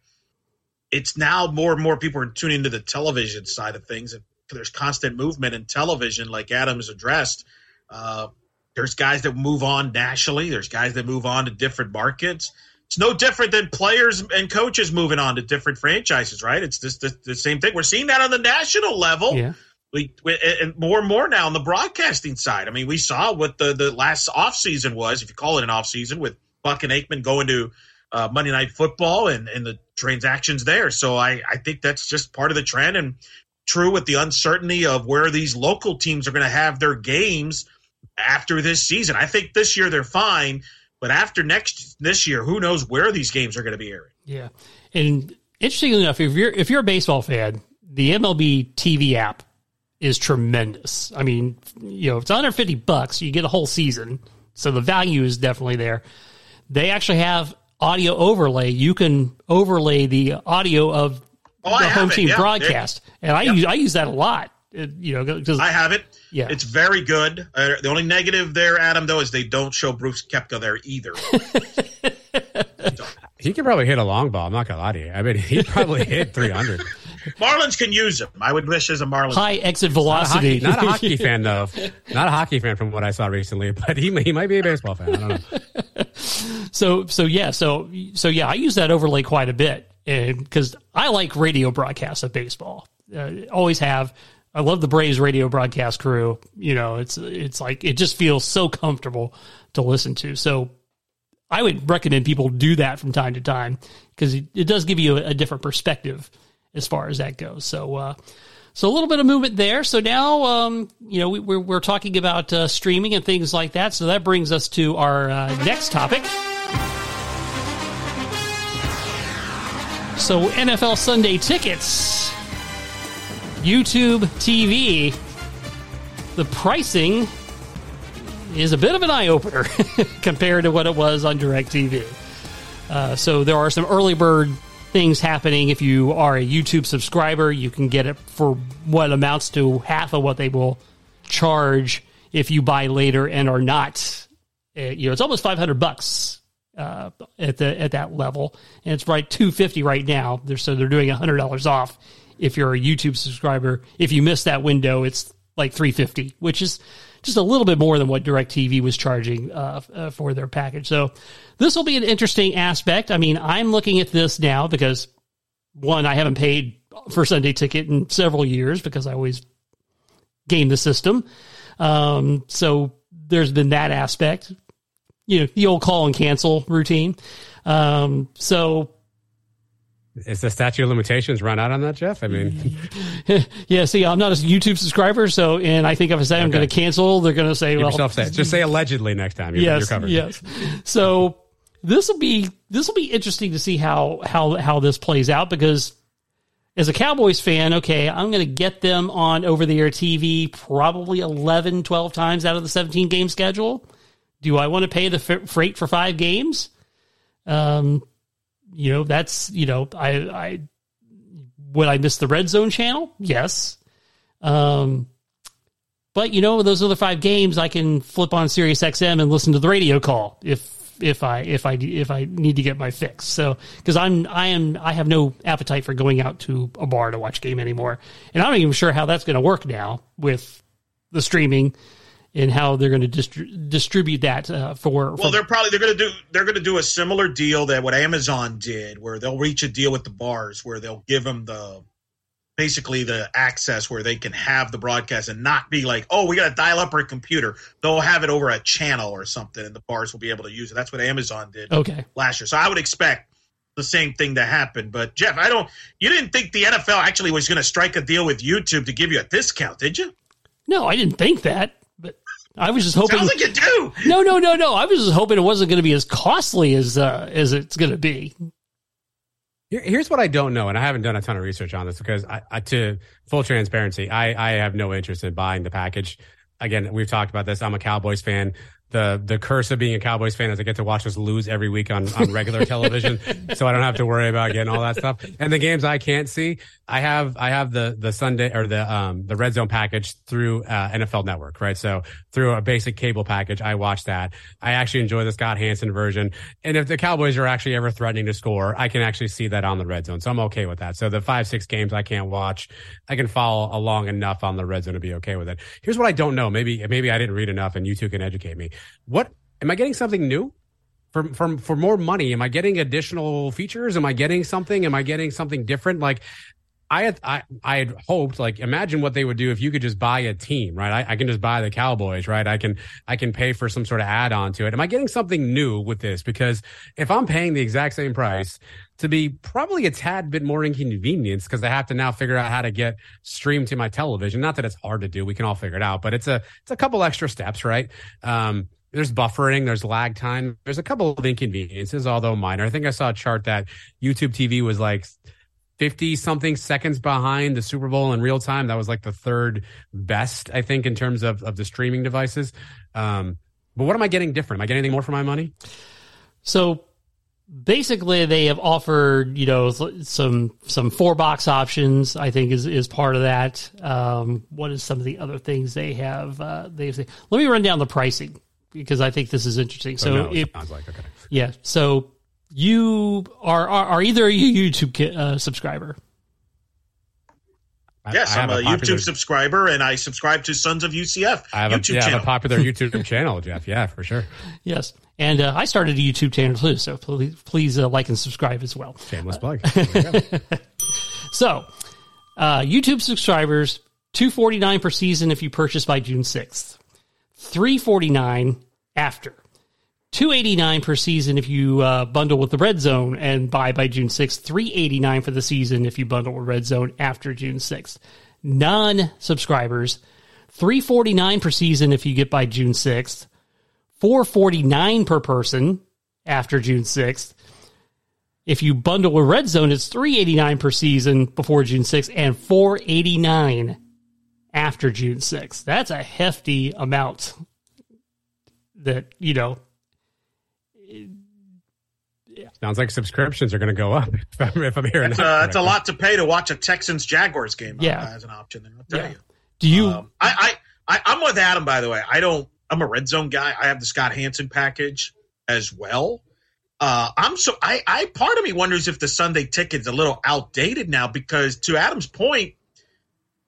It's now more and more people are tuning into the television side of things, and there's constant movement in television, like Adams addressed. Uh, there's guys that move on nationally. There's guys that move on to different markets. it's no different than players and coaches moving on to different franchises, right? It's just the, the same thing. We're seeing that on the national level. Yeah. We, we, and more and more now on the broadcasting side. I mean, we saw what the, the last off season was, if you call it an off season, with Buck and Aikman going to uh, Monday Night Football and, and the transactions there. So I, I think that's just part of the trend and true with the uncertainty of where these local teams are going to have their games after this season. I think this year they're fine, but after next this year, who knows where these games are going to be airing? Yeah, and interestingly enough, if you're if you're a baseball fan, the MLB TV app is tremendous. I mean, you know, it's 150 bucks, you get a whole season, so the value is definitely there. They actually have audio overlay. You can overlay the audio of Oh, the I home team Yeah. broadcast, and I Yep. use I use that a lot. It- you know, because I have it. Yeah. It's very good. Uh, the only negative there, Adam, though, is they don't show Brooks Koepka there either. He could probably hit a long ball. I'm not gonna lie to you. I mean, he probably hit 300. Marlins can use him. I would wish as a Marlins. high exit Not a, velocity. hockey, not a hockey fan though. Not a hockey fan from what I saw recently, but he he might be a baseball fan. I don't know. So so yeah, so so yeah, I use that overlay quite a bit, and because I like radio broadcasts of baseball, uh, always have. I love the Braves radio broadcast crew. You know, it's it's like it just feels so comfortable to listen to. So I would recommend people do that from time to time because it, does give you a, a different perspective as far as that goes. So. uh so a little bit of movement there. So now, um, you know, we, we're, we're talking about uh, streaming and things like that. So that brings us to our uh, next topic. So NFL Sunday tickets, YouTube TV, the pricing is a bit of an eye opener compared to what it was on DirecTV. Uh, so there are some early bird things happening. If you are a YouTube subscriber, you can get it for what amounts to half of what they will charge if you buy later and are not. uh, you know, it's almost five hundred bucks uh, at the at that level, and it's right two fifty right now. They're, so they're doing hundred dollars off if you're a YouTube subscriber. If you miss that window, it's like three fifty, which is just a little bit more than what DirecTV was charging uh, uh, for their package. So this will be an interesting aspect. I mean, I'm looking at this now because one, I haven't paid for Sunday ticket in several years because I always game the system. Um, so there's been that aspect, you know, the old call and cancel routine. Um, so Is the statute of limitations run out on that, Jeff? I mean, yeah, see, I'm not a YouTube subscriber, so and I think if I say I'm Okay. going to cancel, they're going to say, give well, yourself safe. Just say allegedly next time. You're, you're yes, covered. yes. So this will be this will be interesting to see how how how this plays out because as a Cowboys fan, okay, I'm going to get them on over the air TV probably 11, 12 times out of the 17 game schedule. Do I want to pay the freight for five games? Um, you know, that's you know, I I would I miss the red zone channel? Yes. Um, but you know, those other five games, I can flip on Sirius XM and listen to the radio call if if I if I if I need to get my fix. So because I'm I am I have no appetite for going out to a bar to watch game anymore, and I'm not even sure how that's going to work now with the streaming and how they're going to distri- distribute that uh, for. Well, for they're probably they're going to do they're going to do a similar deal that what Amazon did, where they'll reach a deal with the bars, where they'll give them the basically the access where they can have the broadcast and not be like, oh, we got to dial up our computer. They'll have it over a channel or something, and the bars will be able to use it. That's what Amazon did okay. last year. So I would expect the same thing to happen. But Jeff, I don't. You didn't think the NFL actually was going to strike a deal with YouTube to give you a discount, did you? No, I didn't think that, I was just hoping. Sounds like you do. no, no, no, no. I was just hoping it wasn't going to be as costly as uh, as it's going to be. Here- Here's what I don't know, and I haven't done a ton of research on this because, I, I, to full transparency, I, I have no interest in buying the package. Again, we've talked about this. I'm a Cowboys fan. The the curse of being a Cowboys fan is I get to watch us lose every week on, on regular television, so I don't have to worry about getting all that stuff. And the games I can't see, I have I have the the Sunday or the um the Red Zone package through uh, NFL Network, right? So through a basic cable package, I watch that. I actually enjoy the Scott Hanson version, and if the Cowboys are actually ever threatening to score, I can actually see that on the Red Zone, so I'm okay with that. So the five six games I can't watch, I can follow along enough on the Red Zone to be okay with it. Here's what I don't know. Maybe maybe I didn't read enough, and you two can educate me. What am I getting something new? for for for more money, am I getting additional features? Am I getting something? Am I getting something different? Like I had I, I had hoped like imagine what they would do if you could just buy a team, right? I, I, can just buy the Cowboys, right? I can I can pay for some sort of add on to it. Am I getting something new with this? Because if I'm paying the exact same price to be probably a tad bit more inconvenience because I have to now figure out how to get streamed to my television. Not that it's hard to do, we can all figure it out, but it's a it's a couple extra steps, right? Um, there's buffering, there's lag time, there's a couple of inconveniences, although minor. I think I saw a chart that YouTube TV was like 50 something seconds behind the Super Bowl in real time. That was like the third best, I think, in terms of, of the streaming devices. Um, but what am I getting different? Am I getting anything more for my money? So basically they have offered you know some some four box options i think is is part of that um, what is some of the other things they have uh, they say let me run down the pricing because i think this is interesting so, so no, if, like, okay. yeah so you are are, are either a YouTube uh, subscriber? Yes, I, am a, a popular, YouTube subscriber, and I subscribe to Sons of UCF I have YouTube a, yeah, channel. I have a popular YouTube channel, Jeff. Yeah, for sure. Yes, and uh, I started a YouTube channel too, so please, please uh, like and subscribe as well. Shameless plug. so, uh, YouTube subscribers two forty nine per season if you purchase by June sixth, three forty nine after. 289 per season if you uh, bundle with the red zone and buy by June 6th, 389 for the season if you bundle with red zone after June 6th. Non subscribers, 349 per season if you get by June 6th, 449 per person after June 6th. If you bundle with red zone, it's 389 per season before June 6th and 489 after June 6th. That's a hefty amount that, you know, Sounds like subscriptions are going to go up if I'm, if I'm hearing that's, that. that's a lot to pay to watch a Texans Jaguars game. Uh, yeah. as an option there. I'll tell yeah. you. Do you? Um, I, I, I, I'm with Adam. By the way, I don't. I'm a red zone guy. I have the Scott Hanson package as well. Uh, I'm so I, I part of me wonders if the Sunday ticket's a little outdated now because to Adam's point,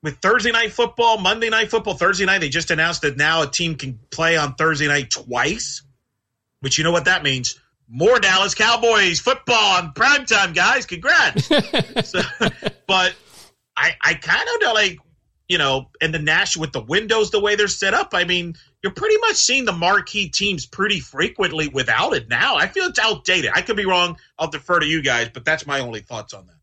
with Thursday night football, Monday night football, Thursday night, they just announced that now a team can play on Thursday night twice, which you know what that means more Dallas Cowboys football on primetime, guys. Congrats. so, but I, I kind of know, like, you know, and the Nash with the windows the way they're set up. I mean, you're pretty much seeing the marquee teams pretty frequently without it now. I feel it's outdated. I could be wrong. I'll defer to you guys, but that's my only thoughts on that.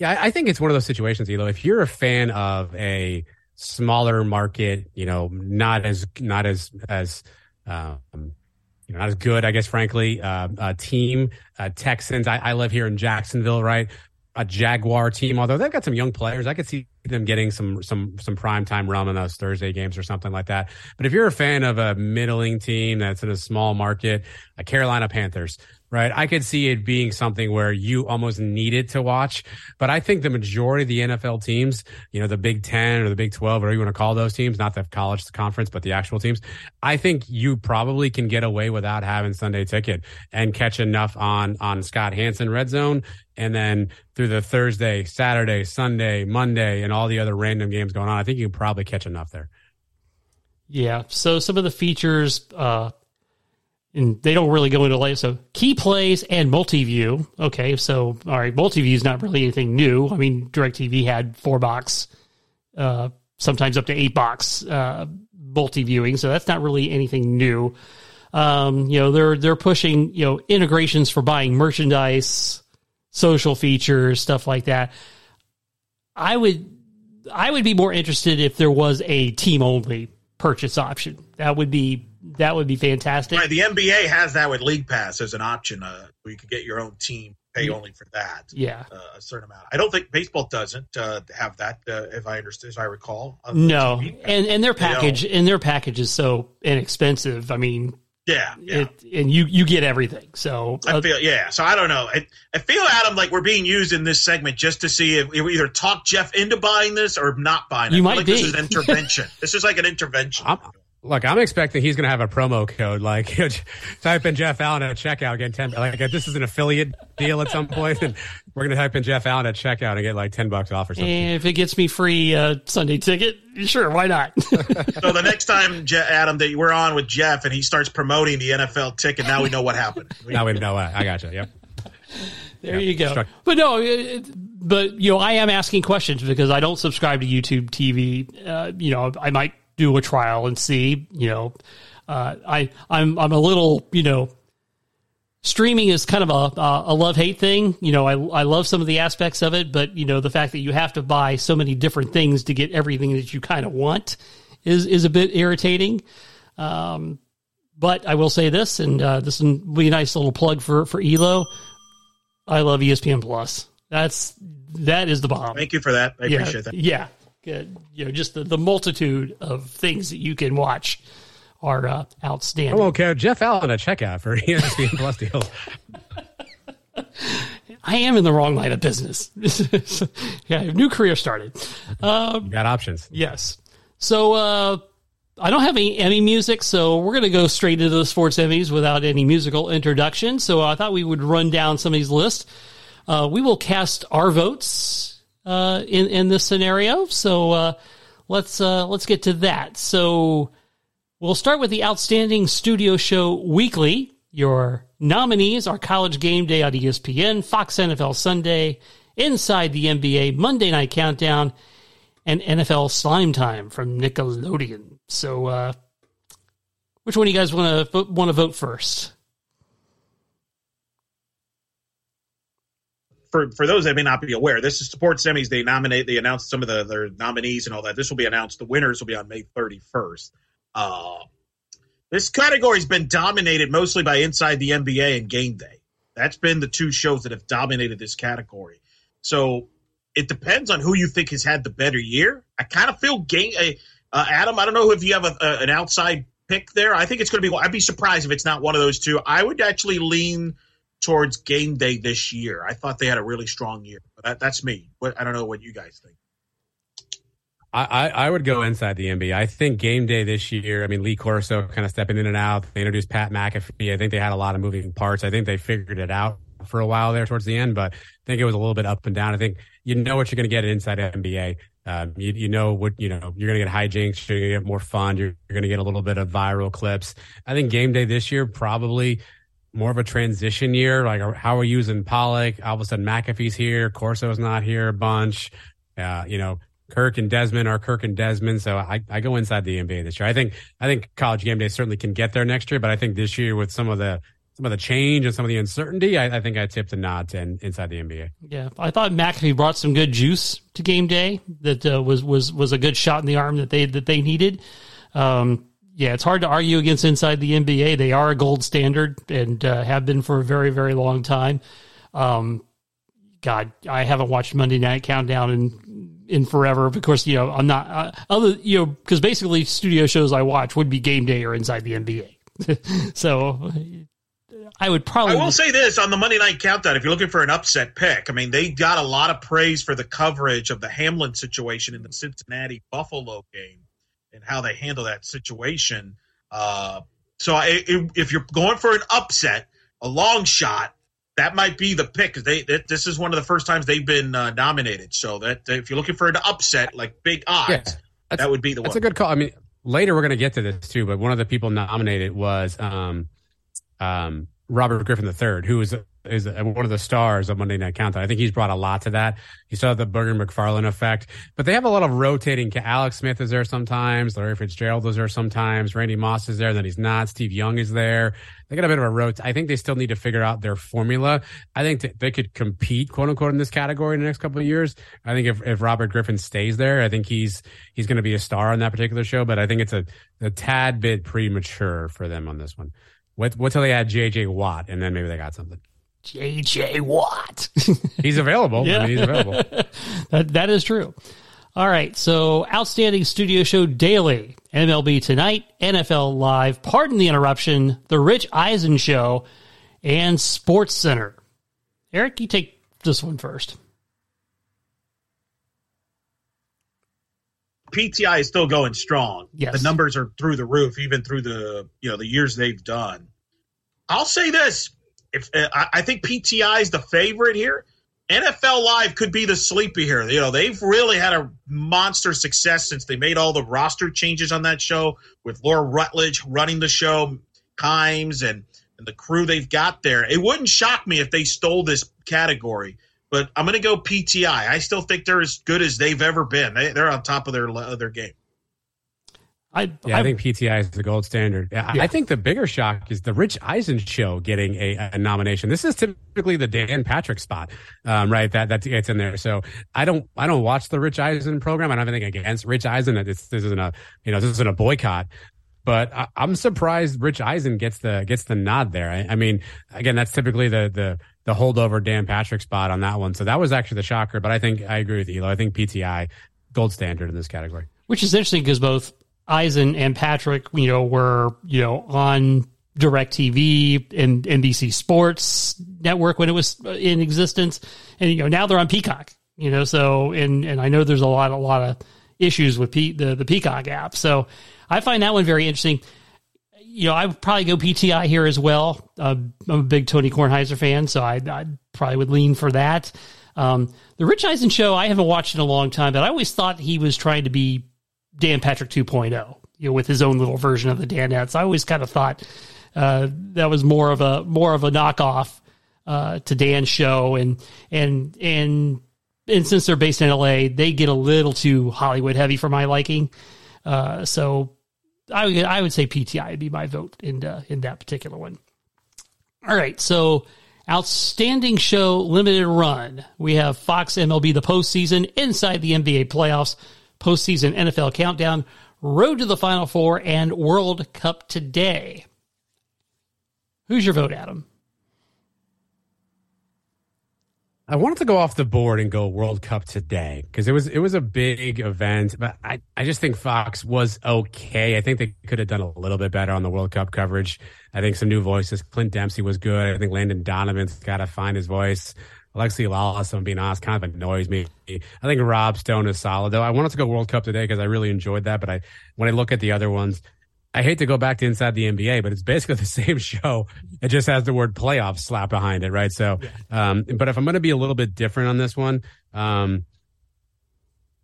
Yeah, I think it's one of those situations, Elo. If you're a fan of a smaller market, you know, not as not as as um, you know, not as good, I guess, frankly. Uh, uh, team, uh, Texans. I, I live here in Jacksonville, right? A Jaguar team, although they've got some young players, I could see them getting some some some prime time run in those Thursday games or something like that. But if you're a fan of a middling team that's in a small market, a Carolina Panthers, right? I could see it being something where you almost needed to watch. But I think the majority of the NFL teams, you know, the Big 10 or the Big 12, whatever you want to call those teams, not the college conference, but the actual teams, I think you probably can get away without having Sunday ticket and catch enough on, on Scott Hanson red zone. And then through the Thursday, Saturday, Sunday, Monday, and all the other random games going on, I think you can probably catch enough there. Yeah. So some of the features, uh, and they don't really go into like so key plays and multi-view. Okay, so all right, multi-view is not really anything new. I mean, DirecTV had four box, uh, sometimes up to eight box uh, multi-viewing, so that's not really anything new. Um, you know, they're they're pushing you know integrations for buying merchandise, social features, stuff like that. I would I would be more interested if there was a team only purchase option. That would be that would be fantastic. Right, the NBA has that with League Pass as an option, uh, where you could get your own team, pay only for that. Yeah, uh, a certain amount. I don't think baseball doesn't uh, have that, uh, if I understand, as I recall. No, and and their package and their package is so inexpensive. I mean, yeah, yeah. It, and you you get everything. So I uh, feel yeah. So I don't know. I, I feel Adam like we're being used in this segment just to see if we either talk Jeff into buying this or not buying it. You might like be. This is an intervention. this is like an intervention. I'm, Look, I'm expecting he's going to have a promo code. Like, type in Jeff Allen at checkout, get ten. Like, if this is an affiliate deal at some point, and we're going to type in Jeff Allen at checkout and get like ten bucks off or something. And if it gets me free uh, Sunday ticket, sure, why not? so the next time, Je- Adam, that we're on with Jeff and he starts promoting the NFL ticket, now we know what happened. now we know. I got you. Yep. There you go. Struck. But no, it, but you know, I am asking questions because I don't subscribe to YouTube TV. Uh, you know, I might do a trial and see. You know, uh, I I'm I'm a little you know. Streaming is kind of a a love hate thing. You know, I I love some of the aspects of it, but you know, the fact that you have to buy so many different things to get everything that you kind of want is is a bit irritating. Um, but I will say this, and uh, this will be a nice little plug for for Elo. I love ESPN Plus. That's that is the bomb. Thank you for that. I yeah, appreciate that. Yeah, good. You know, just the, the multitude of things that you can watch are uh, outstanding. Oh, okay. Jeff Allen a checkout for ESPN Plus deals. I am in the wrong line of business. yeah, new career started. Um, you got options. Yes. So uh, I don't have any Emmy music, so we're going to go straight into the sports Emmys without any musical introduction. So I thought we would run down some of these lists. Uh, we will cast our votes uh, in in this scenario. So uh, let's uh, let's get to that. So we'll start with the outstanding studio show weekly. Your nominees are College Game Day on ESPN, Fox NFL Sunday, Inside the NBA, Monday Night Countdown, and NFL Slime Time from Nickelodeon. So, uh, which one do you guys want to want to vote first? For for those that may not be aware, this is sports Emmys. They nominate, they announce some of the their nominees and all that. This will be announced. The winners will be on May 31st. Uh, this category has been dominated mostly by Inside the NBA and Game Day. That's been the two shows that have dominated this category. So it depends on who you think has had the better year. I kind of feel game. Uh, uh, Adam, I don't know if you have a, a, an outside pick there. I think it's going to be. I'd be surprised if it's not one of those two. I would actually lean towards game day this year. I thought they had a really strong year. That, that's me. What, I don't know what you guys think. I, I would go inside the NBA. I think game day this year. I mean, Lee Corso kind of stepping in and out. They introduced Pat McAfee. I think they had a lot of moving parts. I think they figured it out for a while there towards the end, but I think it was a little bit up and down. I think you know what you're going to get inside NBA. Um, you, you know what you know. You're going to get hijinks. You're going to get more fun. You're, you're going to get a little bit of viral clips. I think game day this year probably more of a transition year? Like, how are we using Pollack? All of a sudden, McAfee's here, Corso's not here a bunch. Uh, you know, Kirk and Desmond are Kirk and Desmond. So I, I go inside the NBA this year. I think I think College Game Day certainly can get there next year, but I think this year with some of the some of the change and some of the uncertainty, I, I think I tipped a nod to inside the NBA. Yeah, I thought McAfee brought some good juice to Game Day. That uh, was was was a good shot in the arm that they that they needed. Um, yeah, it's hard to argue against inside the NBA. They are a gold standard and uh, have been for a very, very long time. Um, God, I haven't watched Monday Night Countdown in in forever. Of course, you know I'm not uh, other you know because basically studio shows I watch would be Game Day or Inside the NBA. so I would probably. I will say this on the Monday Night Countdown: if you're looking for an upset pick, I mean they got a lot of praise for the coverage of the Hamlin situation in the Cincinnati Buffalo game and how they handle that situation. Uh, so I, if you're going for an upset, a long shot, that might be the pick they, they, this is one of the first times they've been uh, nominated. So that if you're looking for an upset, like big odds, yeah, that would be the that's one. That's a good call. I mean, later we're going to get to this too, but one of the people nominated was um, um, Robert Griffin III, who was is one of the stars of Monday Night Countdown. I think he's brought a lot to that. You saw the Booger McFarland effect, but they have a lot of rotating. Alex Smith is there sometimes. Larry Fitzgerald is there sometimes. Randy Moss is there. Then he's not. Steve Young is there. They got a bit of a rot. I think they still need to figure out their formula. I think they could compete, quote unquote, in this category in the next couple of years. I think if, if Robert Griffin stays there, I think he's he's going to be a star on that particular show. But I think it's a, a tad bit premature for them on this one. What wait till they add JJ Watt, and then maybe they got something. JJ Watt. he's available. Yeah. I mean, he's available. that, that is true. All right. So, outstanding studio show daily. MLB Tonight, NFL Live, Pardon the Interruption, The Rich Eisen Show, and Sports Center. Eric, you take this one first. PTI is still going strong. Yes. The numbers are through the roof, even through the you know the years they've done. I'll say this: if uh, I, I think PTI is the favorite here, NFL Live could be the sleepy here. You know, they've really had a monster success since they made all the roster changes on that show with Laura Rutledge running the show, Kimes and, and the crew they've got there. It wouldn't shock me if they stole this category, but I'm going to go PTI. I still think they're as good as they've ever been. They, they're on top of their their game. I, yeah, I, I, think PTI is the gold standard. Yeah. I think the bigger shock is the Rich Eisen show getting a, a nomination. This is typically the Dan Patrick spot, um, right? That that gets in there. So I don't I don't watch the Rich Eisen program. I don't have anything against Rich Eisen. This, this isn't a you know this isn't a boycott. But I, am surprised Rich Eisen gets the gets the nod there. I, I mean, again, that's typically the the the holdover Dan Patrick spot on that one. So that was actually the shocker. But I think I agree with you. I think PTI gold standard in this category. Which is interesting because both Eisen and Patrick, you know, were, you know, on DirecTV and NBC Sports Network when it was in existence. And, you know, now they're on Peacock, you know, so, and, and I know there's a lot, a lot of issues with P, the, the Peacock app. So I find that one very interesting. You know, I would probably go PTI here as well. Uh, I'm a big Tony Kornheiser fan, so I, I probably would lean for that. Um, the Rich Eisen show, I haven't watched in a long time, but I always thought he was trying to be Dan Patrick 2.0, you know, with his own little version of the Danettes. I always kind of thought uh, that was more of a more of a knockoff uh, to Dan's show, and and and and since they're based in LA, they get a little too Hollywood heavy for my liking. Uh, so I would I would say PTI would be my vote in uh, in that particular one. All right, so outstanding show limited run. We have Fox MLB the postseason inside the NBA playoffs postseason NFL countdown, road to the Final Four, and World Cup today. Who's your vote, Adam? I wanted to go off the board and go World Cup today because it was it was a big event, but I, I just think Fox was okay. I think they could have done a little bit better on the World Cup coverage. I think some new voices. Clint Dempsey was good. I think Landon Donovan's got to find his voice. Alexi Lalas, I'm being honest, kind of annoys me. I think Rob Stone is solid, though. I wanted to go World Cup today because I really enjoyed that. But I, when I look at the other ones, I hate to go back to inside the NBA, but it's basically the same show. It just has the word playoff slap behind it, right? So, um, but if I'm going to be a little bit different on this one, um,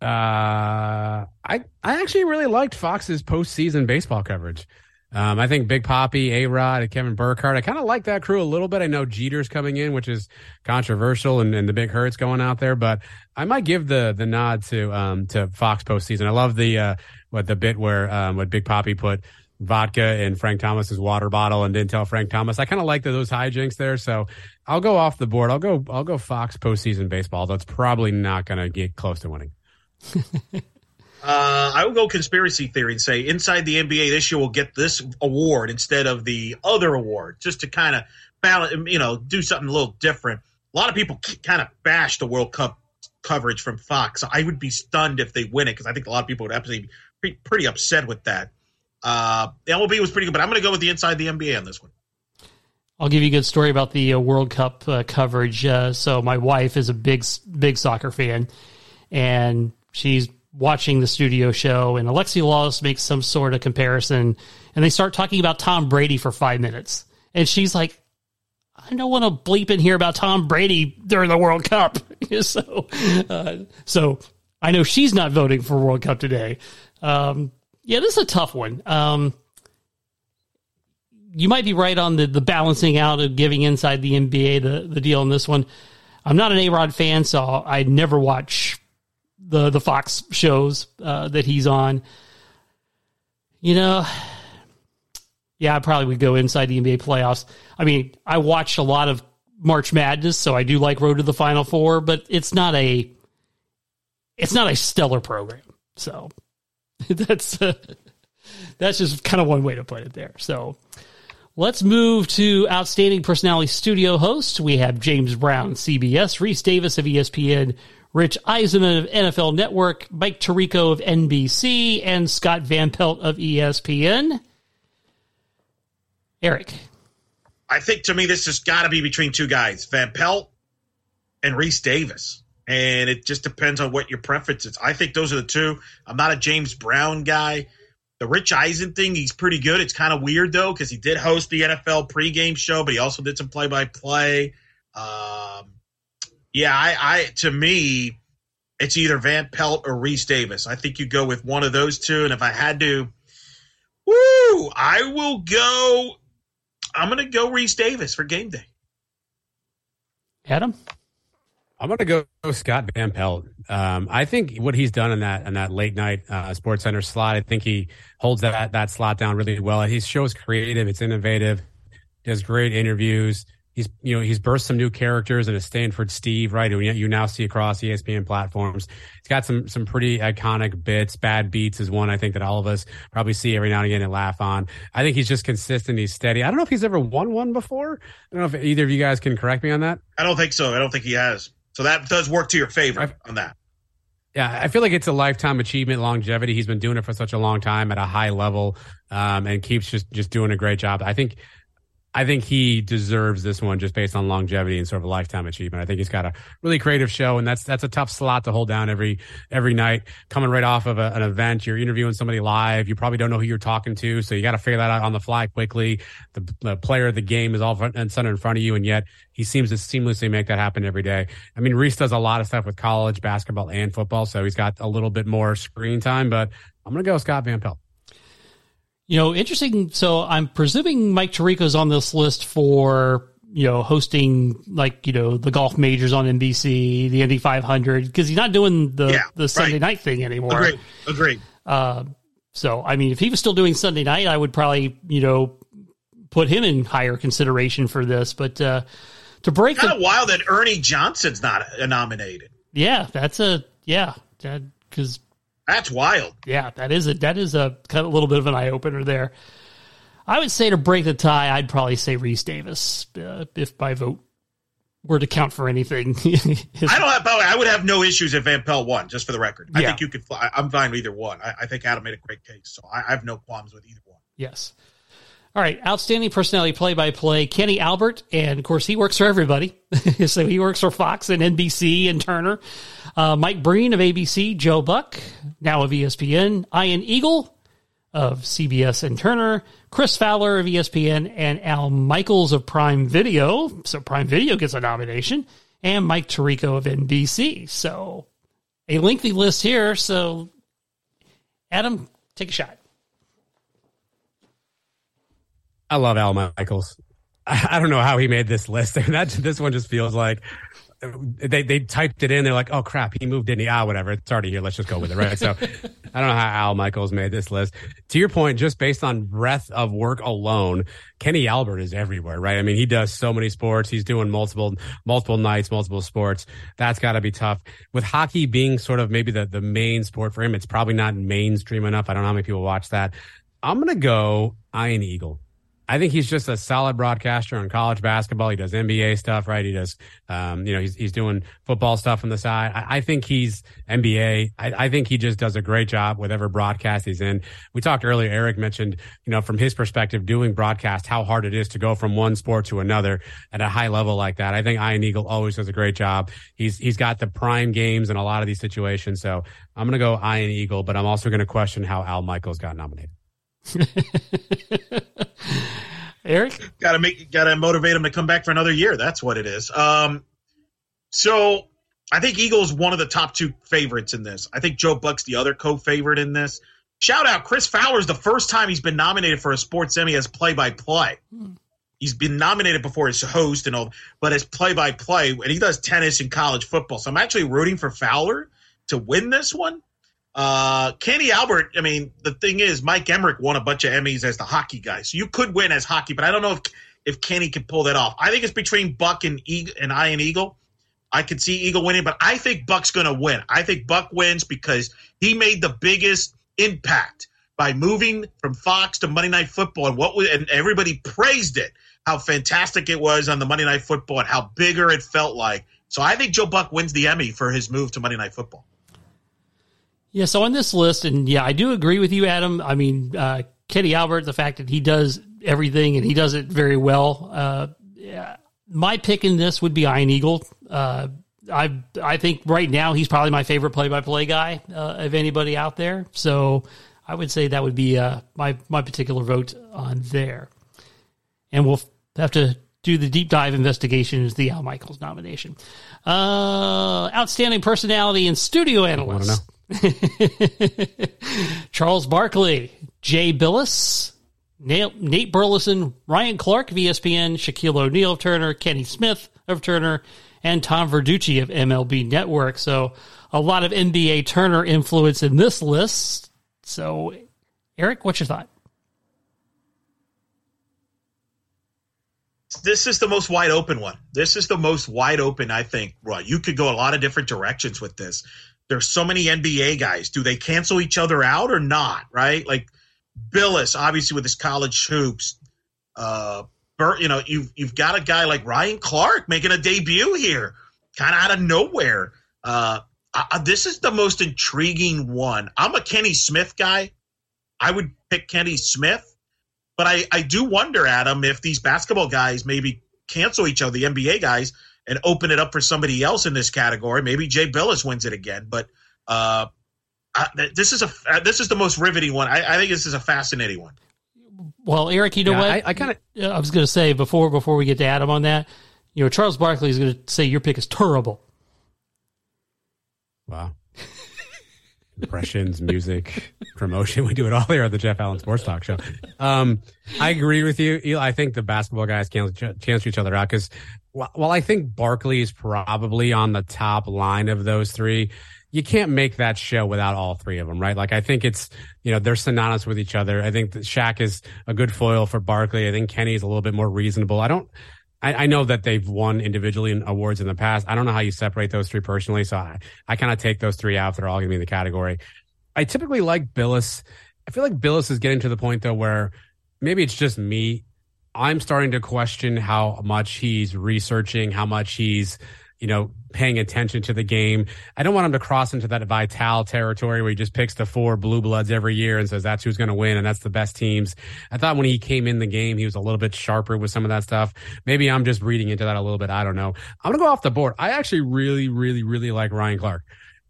uh, I I actually really liked Fox's postseason baseball coverage. Um, I think Big Poppy, A Rod, and Kevin Burkhardt. I kind of like that crew a little bit. I know Jeter's coming in, which is controversial, and, and the Big Hurt's going out there, but I might give the the nod to um to Fox postseason. I love the uh what the bit where um what Big Poppy put vodka in Frank Thomas's water bottle and didn't tell Frank Thomas. I kind of like the, those hijinks there, so I'll go off the board. I'll go I'll go Fox postseason baseball. Though it's probably not going to get close to winning. Uh, I will go conspiracy theory and say inside the NBA this year will get this award instead of the other award, just to kind of balance, you know, do something a little different. A lot of people kind of bash the World Cup coverage from Fox. I would be stunned if they win it because I think a lot of people would absolutely be pretty upset with that. Uh, the MLB was pretty good, but I'm going to go with the inside the NBA on this one. I'll give you a good story about the uh, World Cup uh, coverage. Uh, so my wife is a big, big soccer fan, and she's watching the studio show, and Alexi Lalas makes some sort of comparison, and they start talking about Tom Brady for five minutes, and she's like, "I don't want to bleep in here about Tom Brady during the World Cup." so, uh, so I know she's not voting for World Cup today. Um, yeah, this is a tough one. Um, you might be right on the the balancing out of giving inside the NBA the the deal on this one. I'm not an A Rod fan, so I never watch the the Fox shows uh, that he's on. You know, yeah, I probably would go inside the NBA playoffs. I mean, I watched a lot of March Madness, so I do like Road to the Final Four, but it's not a it's not a stellar program. So that's uh, that's just kind of one way to put it there. So let's move to outstanding personality studio hosts. We have James Brown, CBS, Rece Davis of ESPN, Rich Eisenman of NFL Network, Mike Tirico of NBC, and Scott Van Pelt of ESPN. Eric. I think to me this has got to be between two guys, Van Pelt and Rece Davis. and it just depends on what your preference is. I think those are the two. I'm not a James Brown guy. The Rich Eisen thing, he's pretty good. It's kind of weird though because he did host the NFL pregame show, but he also did some play-by-play. Um, yeah, I, I to me, it's either Van Pelt or Rece Davis. I think you go with one of those two, and if I had to, woo, I will go. I'm going to go Rece Davis for game day. Adam. I'm going to go Scott Van Pelt. Um, I think what he's done in that in that late night uh, Sports Center slot, I think he holds that that slot down really well. He shows creative, it's innovative, does great interviews. He's you know he's burst some new characters in a Stanford Steve, right? Who you now see across ESPN platforms. He's got some some pretty iconic bits. Bad beats is one I think that all of us probably see every now and again and laugh on. I think he's just consistent. He's steady. I don't know if he's ever won one before. I don't know if either of you guys can correct me on that. I don't think so. I don't think he has. So that does work to your favor on that. Yeah, I feel like it's a lifetime achievement, longevity. He's been doing it for such a long time at a high level, um, and keeps just just doing a great job. I think I think he deserves this one just based on longevity and sort of a lifetime achievement. I think he's got a really creative show, and that's that's a tough slot to hold down every every night. Coming right off of a, an event, you're interviewing somebody live. You probably don't know who you're talking to, so you got to figure that out on the fly quickly. The, the, player of the game is all front and center in front of you, and yet he seems to seamlessly make that happen every day. I mean, Rece does a lot of stuff with college basketball and football, so he's got a little bit more screen time. But I'm going to go Scott Van Pelt. You know, interesting. So I'm presuming Mike Tirico's on this list for you know hosting like you know the golf majors on NBC, the Indy 500, because he's not doing the yeah, the Sunday right. night thing anymore. Agreed. Agreed. Uh, so I mean, if he was still doing Sunday night, I would probably you know put him in higher consideration for this. But uh, to break, kind of wild that Ernie Johnson's not nominated. Yeah, that's a yeah, because that's wild. Yeah, that is a that is a kind of a little bit of an eye opener there. I would say to break the tie, I'd probably say Rece Davis uh, if by vote were to count for anything. I don't have. I would have no issues if Van Pelt won. Just for the record, I think you could. I'm fine with either one. I, I, think Adam made a great case, so I, I have no qualms with either one. Yes. All right, outstanding personality play by play, Kenny Albert, and of course he works for everybody. so he works for Fox and NBC and Turner. Uh, Mike Breen of ABC, Joe Buck, now of ESPN, Ian Eagle of CBS and Turner, Chris Fowler of ESPN, and Al Michaels of Prime Video. So Prime Video gets a nomination, and Mike Tirico of NBC. So a lengthy list here. So Adam, take a shot. I love Al Michaels. I don't know how he made this list. that this one just feels like they they typed it in. They're like, oh crap, he moved, didn't he? Ah, whatever. It's already here. Let's just go with it, right? So I don't know how Al Michaels made this list. To your point, just based on breadth of work alone, Kenny Albert is everywhere, right? I mean, he does so many sports. He's doing multiple multiple nights, multiple sports. That's got to be tough. With hockey being sort of maybe the the main sport for him, it's probably not mainstream enough. I don't know how many people watch that. I'm gonna go Ian Eagle. I think he's just a solid broadcaster on college basketball. He does NBA stuff, right? He does, um, you know, he's, he's doing football stuff on the side. I, I think he's NBA. I, I, think he just does a great job whatever broadcast he's in. We talked earlier, Eric mentioned, you know, from his perspective, doing broadcast, how hard it is to go from one sport to another at a high level like that. I think Ian Eagle always does a great job. He's, he's got the prime games in a lot of these situations. So I'm going to go Ian Eagle, but I'm also going to question how Al Michaels got nominated. Eric, gotta make, gotta motivate him to come back for another year. That's what it is. Um, so I think Eagles is one of the top two favorites in this. I think Joe Buck's the other co-favorite in this. Shout out Chris Fowler's the first time he's been nominated for a sports Emmy as play-by-play. He's been nominated before as host and all, but as play-by-play, and he does tennis and college football. So I'm actually rooting for Fowler to win this one. Uh, Kenny Albert, I mean, the thing is, Mike Emrick won a bunch of Emmys as the hockey guy, so you could win as hockey, but I don't know if if Kenny can pull that off. I think it's between Buck and and Ian Eagle. I could see Eagle winning, but I think Buck's going to win. I think Buck wins because he made the biggest impact by moving from Fox to Monday Night Football, and what and everybody praised it, how fantastic it was on the Monday Night Football, and how bigger it felt like. So I think Joe Buck wins the Emmy for his move to Monday Night Football. Yeah, so on this list, and yeah, I do agree with you, Adam. I mean, uh, Kenny Albert, the fact that he does everything and he does it very well. Uh, yeah, my pick in this would be Ian Eagle. Uh, I I think right now he's probably my favorite play by play guy uh, of anybody out there. So I would say that would be uh, my my particular vote on there. And we'll have to do the deep dive investigation is the Al Michaels nomination. Uh, outstanding personality and studio analyst. Charles Barkley, Jay Bilas, Nate Burleson, Ryan Clark of ESPN, Shaquille O'Neal of Turner, Kenny Smith of Turner, and Tom Verducci of MLB Network. So a lot of NBA Turner influence in this list. So, Eric, what's your thought? This is the most wide open one. This is the most wide open, I think. Right, you could go a lot of different directions with this. There's so many NBA guys. Do they cancel each other out or not? Right? Like Bilas, obviously with his college hoops. Uh, Bert, you know, you've you've got a guy like Ryan Clark making a debut here, kind of out of nowhere. Uh, I, this is the most intriguing one. I'm a Kenny Smith guy. I would pick Kenny Smith, but I, I do wonder, Adam, if these basketball guys maybe cancel each other, the NBA guys, and open it up for somebody else in this category. Maybe Jay Bilas wins it again, but uh, I, this is a uh, this is the most riveting one. I, I, think this is a fascinating one. Well, Eric, you know yeah, what? I, I kind of I was going to say before before we get to Adam on that, you know, Charles Barkley is going to say your pick is terrible. Wow. Impressions, music, promotion. We do it all here at the Jeff Allen Sports Talk Show. Um, I agree with you. I think the basketball guys cancel, cancel each other out because while I think Barkley is probably on the top line of those three, you can't make that show without all three of them, right? Like I think it's you know they're synonymous with each other. I think that Shaq is a good foil for Barkley. I think Kenny is a little bit more reasonable. I don't. I, I know that they've won individually in awards in the past. I don't know how you separate those three personally, so I, I kind of take those three out. They're all going to be in the category. I typically like Bilas. I feel like Bilas is getting to the point though where maybe it's just me. I'm starting to question how much he's researching, how much he's you know, paying attention to the game. I don't want him to cross into that Vitale territory where he just picks the four blue bloods every year and says that's who's going to win and that's the best teams. I thought when he came in the game, he was a little bit sharper with some of that stuff. Maybe I'm just reading into that a little bit. I don't know. I'm going to go off the board. I actually really, really, really like Ryan Clark.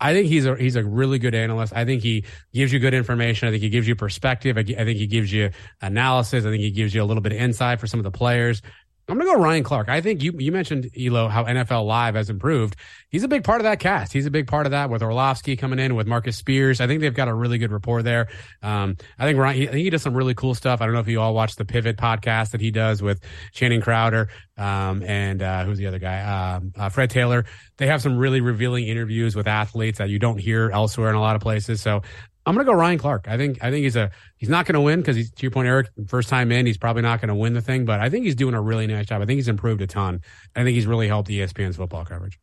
I think he's a he's a really good analyst. I think he gives you good information. I think he gives you perspective. I, I think he gives you analysis. I think he gives you a little bit of insight for some of the players. I'm to go Ryan Clark. I think you you mentioned Elo how NFL Live has improved. He's a big part of that cast. He's a big part of that with Orlovsky coming in with Marcus Spears. I think they've got a really good rapport there. Um, I think Ryan. He, I think he does some really cool stuff. I don't know if you all watch the Pivot podcast that he does with Channing Crowder um, and uh, who's the other guy? Um, uh, Fred Taylor. They have some really revealing interviews with athletes that you don't hear elsewhere in a lot of places. So I'm to go Ryan Clark. I think I think he's a he's not to win because he's to your point, Eric. First time in, he's probably not to win the thing, but I think he's doing a really nice job. I think he's improved a ton. I think he's really helped ESPN's football coverage.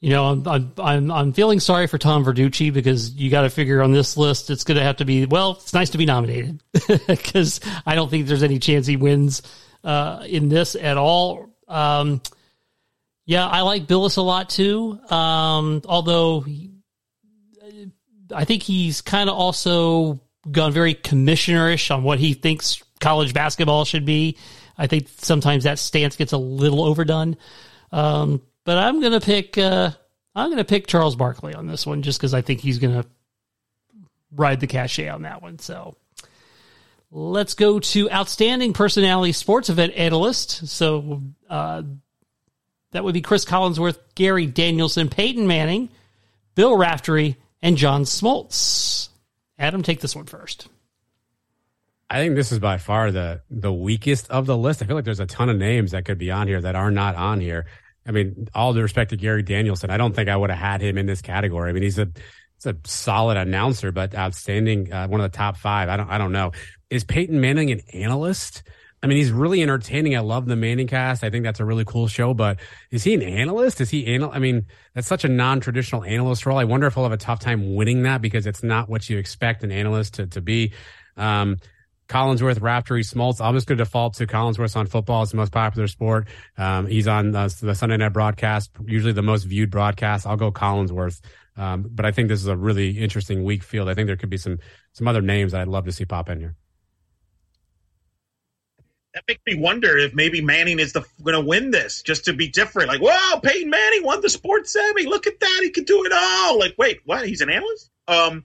You know, I'm I'm I'm feeling sorry for Tom Verducci because you got to figure on this list it's going to have to be well. It's nice to be nominated because I don't think there's any chance he wins uh, in this at all. Um, yeah, I like Bilas a lot too. Um, although I think he's kind of also gone very commissionerish on what he thinks college basketball should be. I think sometimes that stance gets a little overdone. Um, but I'm gonna pick uh, I'm gonna pick Charles Barkley on this one just because I think he's gonna ride the cachet on that one. So let's go to outstanding personality sports event analyst. So uh, that would be Cris Collinsworth, Gary Danielson, Peyton Manning, Bill Raftery, and John Smoltz. Adam, take this one first. I think this is by far the the weakest of the list. I feel like there's a ton of names that could be on here that are not on here. I mean, all due respect to Gary Danielson, I don't think I would have had him in this category. I mean, he's a he's a solid announcer, but outstanding, uh, one of the top five. I don't I don't know. Is Peyton Manning an analyst? I mean, he's really entertaining. I love the Manning cast. I think that's a really cool show. But is he an analyst? Is he anal? I mean, that's such a non-traditional analyst role. I wonder if he'll have a tough time winning that because it's not what you expect an analyst to to be. Um, Collinsworth, Raftery, Smoltz. I'm just going to default to Collinsworth on football. It's the most popular sport. Um, he's on the, the, Sunday night broadcast, usually the most viewed broadcast. I'll go Collinsworth. Um, but I think this is a really interesting weak field. I think there could be some some other names that I'd love to see pop in here that makes me wonder if maybe Manning is the going to win this just to be different. Like, wow, Peyton Manning won the sports Emmy. Look at that, he could do it all. Like, wait, what? He's an analyst. Um,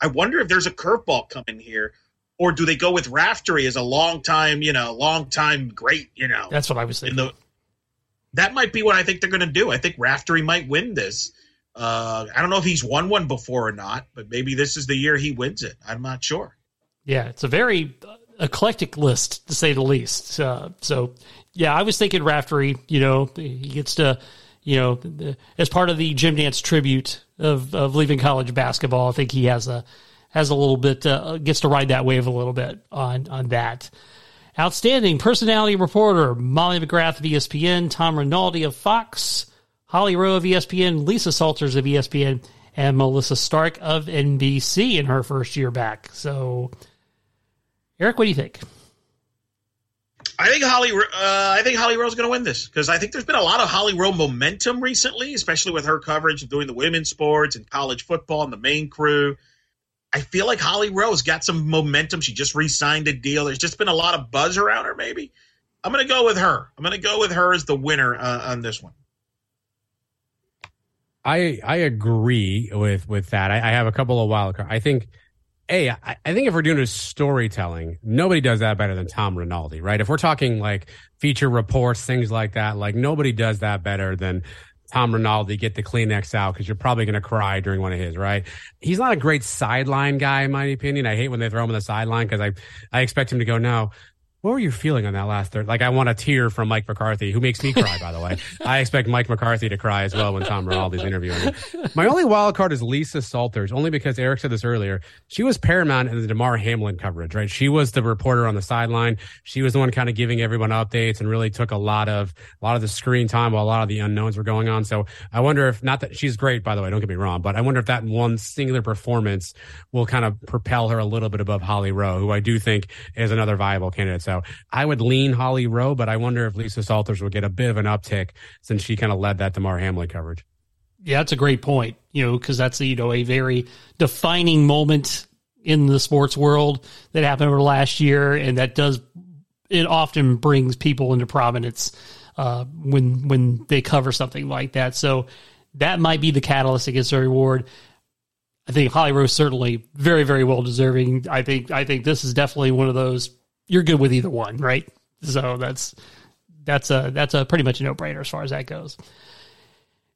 I wonder if there's a curveball coming here, or do they go with Raftery as a long time, you know, long time great, you know? That's what I was thinking. The, that might be what I think they're going to do. I think Raftery might win this. Uh, I don't know if he's won one before or not, but maybe this is the year he wins it. I'm not sure. Yeah, it's a very eclectic list to say the least. Uh, so, yeah, I was thinking Raftery. You know, he gets to, you know, as part of the Jim Nantz tribute of of leaving college basketball. I think he has a has a little bit uh, gets to ride that wave a little bit on on that. Outstanding personality reporter Molly McGrath of ESPN, Tom Rinaldi of Fox, Holly Rowe of ESPN, Lisa Salters of ESPN, and Melissa Stark of NBC in her first year back. So Eric, what do you think? I think Holly. Uh, I think Holly Rowe's going to win this because I think there's been a lot of Holly Rowe momentum recently, especially with her coverage of doing the women's sports and college football and the main crew. I feel like Holly Rowe's got some momentum. She just re-signed a deal. There's just been a lot of buzz around her. Maybe I'm going to go with her. I'm going to go with her as the winner uh, on this one. I I agree with with that. I, I have a couple of wild cards. I think a, I, I think if we're doing a storytelling, nobody does that better than Tom Rinaldi, right? If we're talking like feature reports, things like that, like nobody does that better than Tom Rinaldi. Get the Kleenex out because you're probably going to cry during one of his, right? He's not a great sideline guy, in my opinion. I hate when they throw him on the sideline because I, I expect him to go, no, what were you feeling on that last third? Like, I want a tear from Mike McCarthy, who makes me cry, by the way. I expect Mike McCarthy to cry as well when Tom Rinaldi's interviewing him. My only wild card is Lisa Salters, only because Eric said this earlier. She was paramount in the Damar Hamlin coverage, right? She was the reporter on the sideline. She was the one kind of giving everyone updates and really took a lot of a lot of the screen time while a lot of the unknowns were going on. So I wonder if not that she's great, by the way, don't get me wrong, but I wonder if that one singular performance will kind of propel her a little bit above Holly Rowe, who I do think is another viable candidate. So I would lean Holly Rowe, but I wonder if Lisa Salters would get a bit of an uptick since she kind of led that Damar Hamlin coverage. Yeah, that's a great point. You know, because that's you know a very defining moment in the sports world that happened over last year, and that does it often brings people into prominence uh, when when they cover something like that. So that might be the catalyst gets the reward. I think Holly Rowe certainly very very well deserving. I think I think this is definitely one of those you're good with either one, right? So that's that's a that's a pretty much a no brainer as far as that goes.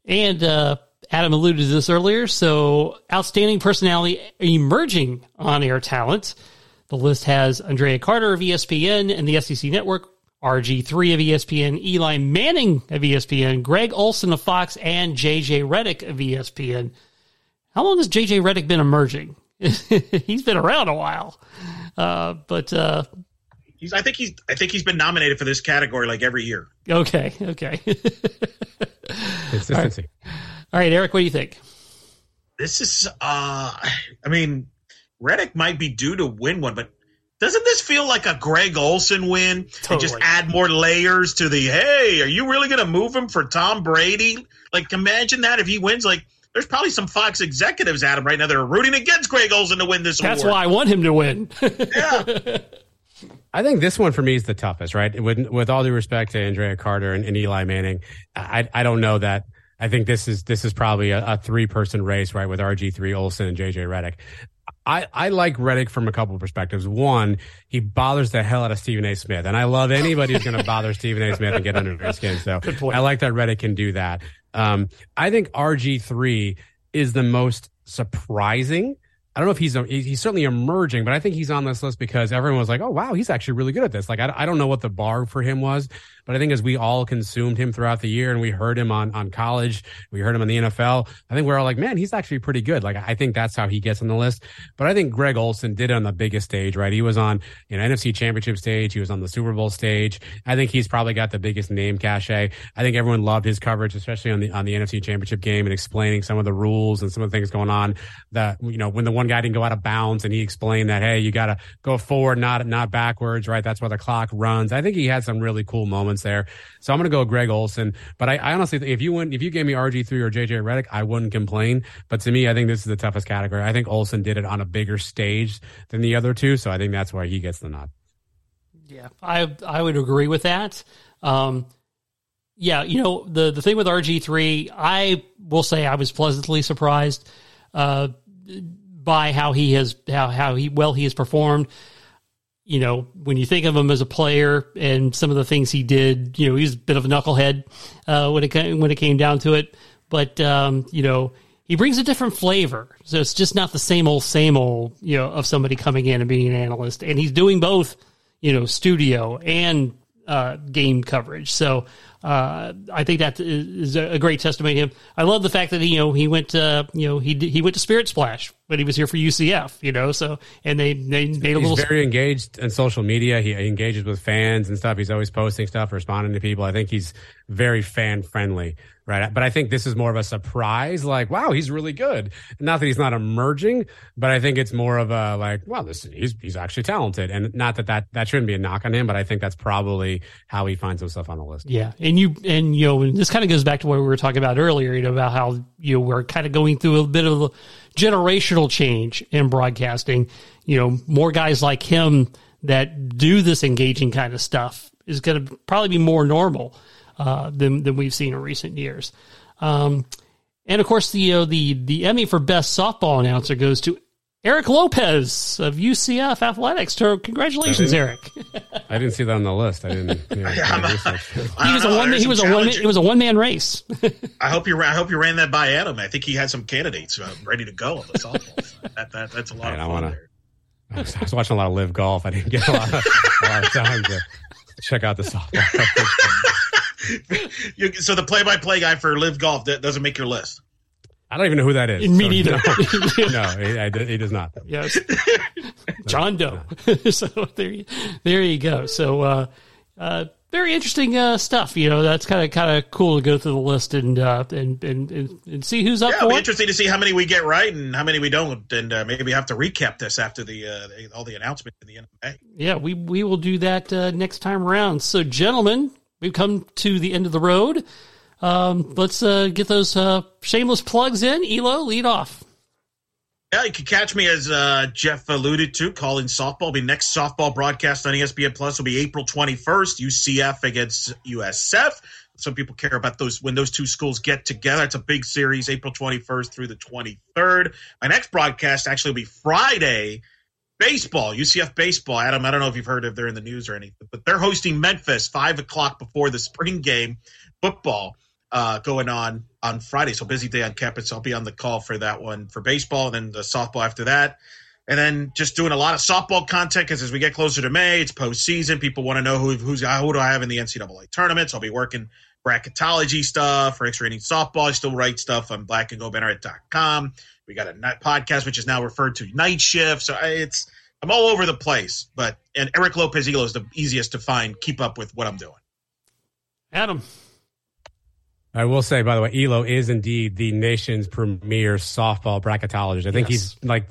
And uh, Adam alluded to this earlier. So outstanding personality, emerging on air talent. The list has Andraya Carter of ESPN and the SEC Network, RG3 of ESPN, Eli Manning of ESPN, Greg Olsen of Fox, and JJ Redick of ESPN. How long has JJ Redick been emerging? he's been around a while, uh, but uh, He's. I think he's. I think he's been nominated for this category like every year. Okay. Okay. Consistency. All right. All right, Eric. What do you think? This is. uh I mean, Redick might be due to win one, but doesn't this feel like a Greg Olsen win? Totally. And just add more layers to the. Hey, are you really going to move him for Tom Brady? Like, imagine that if he wins. Like, there's probably some Fox executives, at him right now that are rooting against Greg Olsen to win this one. That's award. why I want him to win. yeah. I think this one for me is the toughest, right? With, with all due respect to Andraya Carter and, and Eli Manning, I, I don't know that. I think this is this is probably a, a three person race, right? With RG three Olsen and JJ Redick. I, I like Redick from a couple of perspectives. One, he bothers the hell out of Stephen A. Smith, and I love anybody who's going to bother Stephen A. Smith and get under his skin. So I like that Redick can do that. Um, I think RG three is the most surprising I don't know if he's he's certainly emerging, but I think he's on this list because everyone was like, "Oh wow, he's actually really good at this." Like I, I don't know what the bar for him was, but I think as we all consumed him throughout the year and we heard him on, on college, we heard him in the NFL, I think we're all like, man, he's actually pretty good. Like, I think that's how he gets on the list. But I think Greg Olsen did it on the biggest stage, right? He was on you know, NFC championship stage. He was on the Super Bowl stage. I think he's probably got the biggest name cachet. I think everyone loved his coverage, especially on the, on the NFC championship game and explaining some of the rules and some of the things going on that, you know, when the one guy didn't go out of bounds and he explained that, Hey, you got to go forward, not, not backwards, right? That's why the clock runs. I think he had some really cool moments there. So I'm going to go Greg Olsen. But I, I honestly, if you went, if you gave me RG3 or JJ Redick, I wouldn't complain. But to me, I think this is the toughest category. I think Olsen did it on a bigger stage than the other two. So I think that's why he gets the nod. Yeah, I I would agree with that. Um, yeah, you know the the thing with RG three, I will say I was pleasantly surprised uh, by how he has how how he well he has performed. You know, when you think of him as a player and some of the things he did, you know, he's a bit of a knucklehead uh, when it came, when it came down to it. But um, you know, he brings a different flavor. So it's just not the same old, same old, you know, of somebody coming in and being an analyst. And he's doing both, you know, studio and uh, game coverage. So uh, I think that is a great testimony to him. I love the fact that he, you know he went to you know he he went to Spirit Splash when he was here for UCF. You know, so and they they made a little. He's very engaged in social media. He engages with fans and stuff. He's always posting stuff, responding to people. I think he's very fan friendly right? But I think this is more of a surprise, like, wow, he's really good. Not that he's not emerging, but I think it's more of a like, wow, this he's he's actually talented, and not that that that shouldn't be a knock on him, but I think that's probably how he finds himself on the list. Yeah, and you and you know this kind of goes back to what we were talking about earlier, you know, about how you know we're kind of going through a bit of a generational change in broadcasting. You know, more guys like him that do this engaging kind of stuff is going to probably be more normal uh, than than we've seen in recent years. Um, and of course, the uh, the the Emmy for best softball announcer goes to Eric Lopez of UCF Athletics. So congratulations, I Eric. I didn't see that on the list. I didn't. You know, he was a one. He was a one. It was a one man race. I hope you. I hope you ran that by Adam. I think he had some candidates uh, ready to go on the softball. that, that that's a lot of fun. I, wanna, I was, I was watching a lot of LIV Golf. I didn't get a lot of, a lot of time to check out the softball. you, so the play-by-play guy for LIV Golf that doesn't make your list. I don't even know who that is. Me so, neither. No, no he, he, does not. Yes, John Doe. so there, you, there you go. So uh, uh, very interesting uh, stuff. You know, that's kind of kind of cool to go through the list and uh, and, and and see who's up. Yeah, it'll be interesting to see how many we get right and how many we don't, and uh, maybe have to recap this after the, uh, the all the announcements in the end of May. Yeah, we we will do that uh, next time around. So, gentlemen, we've come to the end of the road. Um, let's uh, get those uh, shameless plugs in. Elo, lead off. Yeah, you can catch me as uh, Jeff alluded to, calling softball. Be next softball broadcast on ESPN Plus will be April 21st, UCF against USF. Some people care about those when those two schools get together. It's a big series, April 21st through the 23rd. My next broadcast actually will be Friday, baseball, UCF baseball. Adam, I don't know if you've heard if they're in the news or anything, but they're hosting Memphis five o'clock before the spring game football uh, going on on Friday. So busy day on campus. I'll be on the call for that one for baseball, and then the softball after that. And then just doing a lot of softball content because as we get closer to May, it's postseason. People want to know who who's who do I have in the NCAA tournament. So I'll be working bracketology stuff extra inning softball. I still write stuff on blackandgoldbanneret.com. We got a podcast, which is now referred to night shift. So it's I'm all over the place. But and Eric Lopez Elo is the easiest to find. Keep up with what I'm doing. Adam. I will say, by the way, Elo is indeed the nation's premier softball bracketologist. I think yes. he's like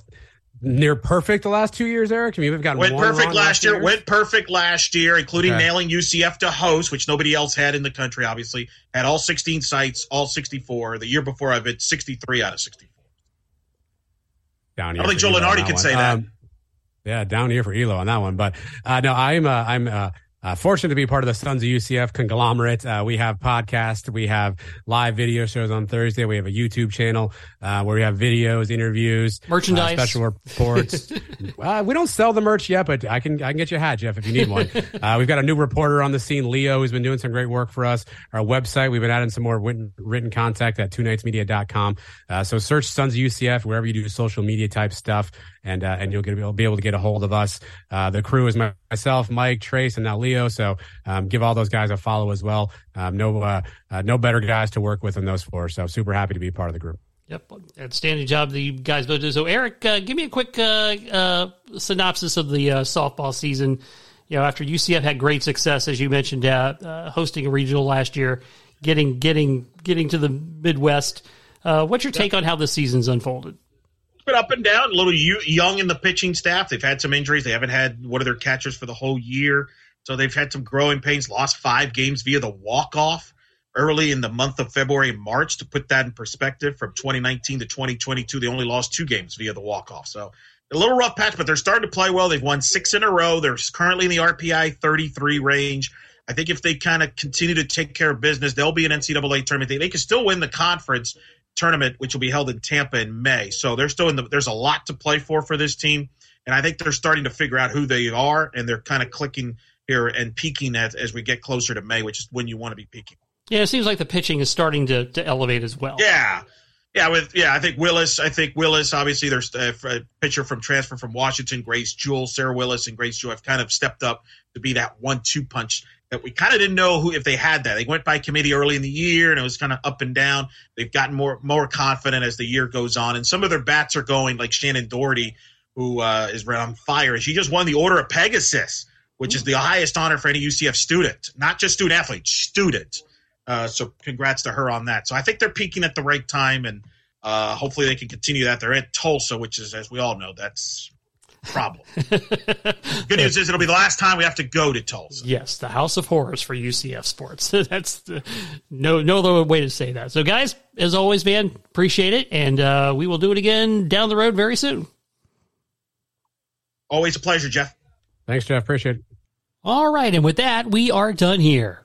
near perfect the last two years, Eric. I mean, we've got went perfect last year, year, Went perfect last year, including okay. nailing UCF to host, which nobody else had in the country. Obviously, had all 16 sites, all 64. The year before, I've hit 63 out of 64 down here. I think Joe Lunardi could say that. Um, yeah, down here for Elo on that one. But uh, no, I'm uh, I'm uh, uh, fortunate to be part of the Sons of UCF conglomerate. Uh, we have podcasts, we have live video shows on Thursday. We have a YouTube channel uh, where we have videos, interviews, uh, merchandise, special reports. Uh, we don't sell the merch yet, but I can I can get you a hat, Jeff, if you need one. Uh, we've got a new reporter on the scene, Leo, who's been doing some great work for us. Our website, we've been adding some more written, written contact at twonightsmedia.com. Uh, so search Sons of UCF wherever you do social media type stuff and uh, and you'll get be able to get a hold of us. Uh, the crew is myself, Mike, Trace, and now Leo. So um, give all those guys a follow as well. Um, no uh, uh, no better guys to work with than those four. So super happy to be part of the group. Yep, outstanding job the guys both do. So Eric, uh, give me a quick uh, synopsis of the softball season. You know, after UCF had great success, as you mentioned, hosting a regional last year, getting getting getting to the Midwest. what's your take on how the season's unfolded? Been up and down. A little young in the pitching staff. They've had some injuries. They haven't had one of their catchers for the whole year, so they've had some growing pains. Lost five games via the walk off early in the month of February and March. To put that in perspective, from 2019 to 2022, they only lost two games via the walk off. So a little rough patch, but they're starting to play well. They've won six in a row. They're currently in the RPI 33 range. I think if they kind of continue to take care of business, they'll be an NCAA tournament. They, they can still win the conference tournament, which will be held in Tampa in May. So they're still in the. There's a lot to play for for this team, and I think they're starting to figure out who they are, and they're kind of clicking here and peaking as, as we get closer to May, which is when you want to be peaking. Yeah, it seems like the pitching is starting to, to elevate as well. Yeah, yeah, with yeah, I think Willis. I think Willis. Obviously, there's uh, a, a pitcher from transfer from Washington, Grace Jewell, Sarah Willis, and Grace Jewell have kind of stepped up to be that one-two punch that we kind of didn't know who if they had that. They went by committee early in the year, and it was kind of up and down. They've gotten more more confident as the year goes on, and some of their bats are going like Shannon Doherty, who uh, is on fire. She just won the Order of Pegasus, which is the highest honor for any UCF student, not just student athlete, student. Uh, so congrats to her on that. So I think they're peaking at the right time, and uh, hopefully they can continue that. They're at Tulsa, which is, as we all know, that's problem. Good news is it'll be the last time we have to go to Tulsa. Yes, the House of Horrors for UCF sports. that's the, no no other way to say that. So, guys, as always, man, appreciate it, and uh, we will do it again down the road very soon. Always a pleasure, Jeff. Thanks, Jeff. Appreciate it. All right, and with that, we are done here.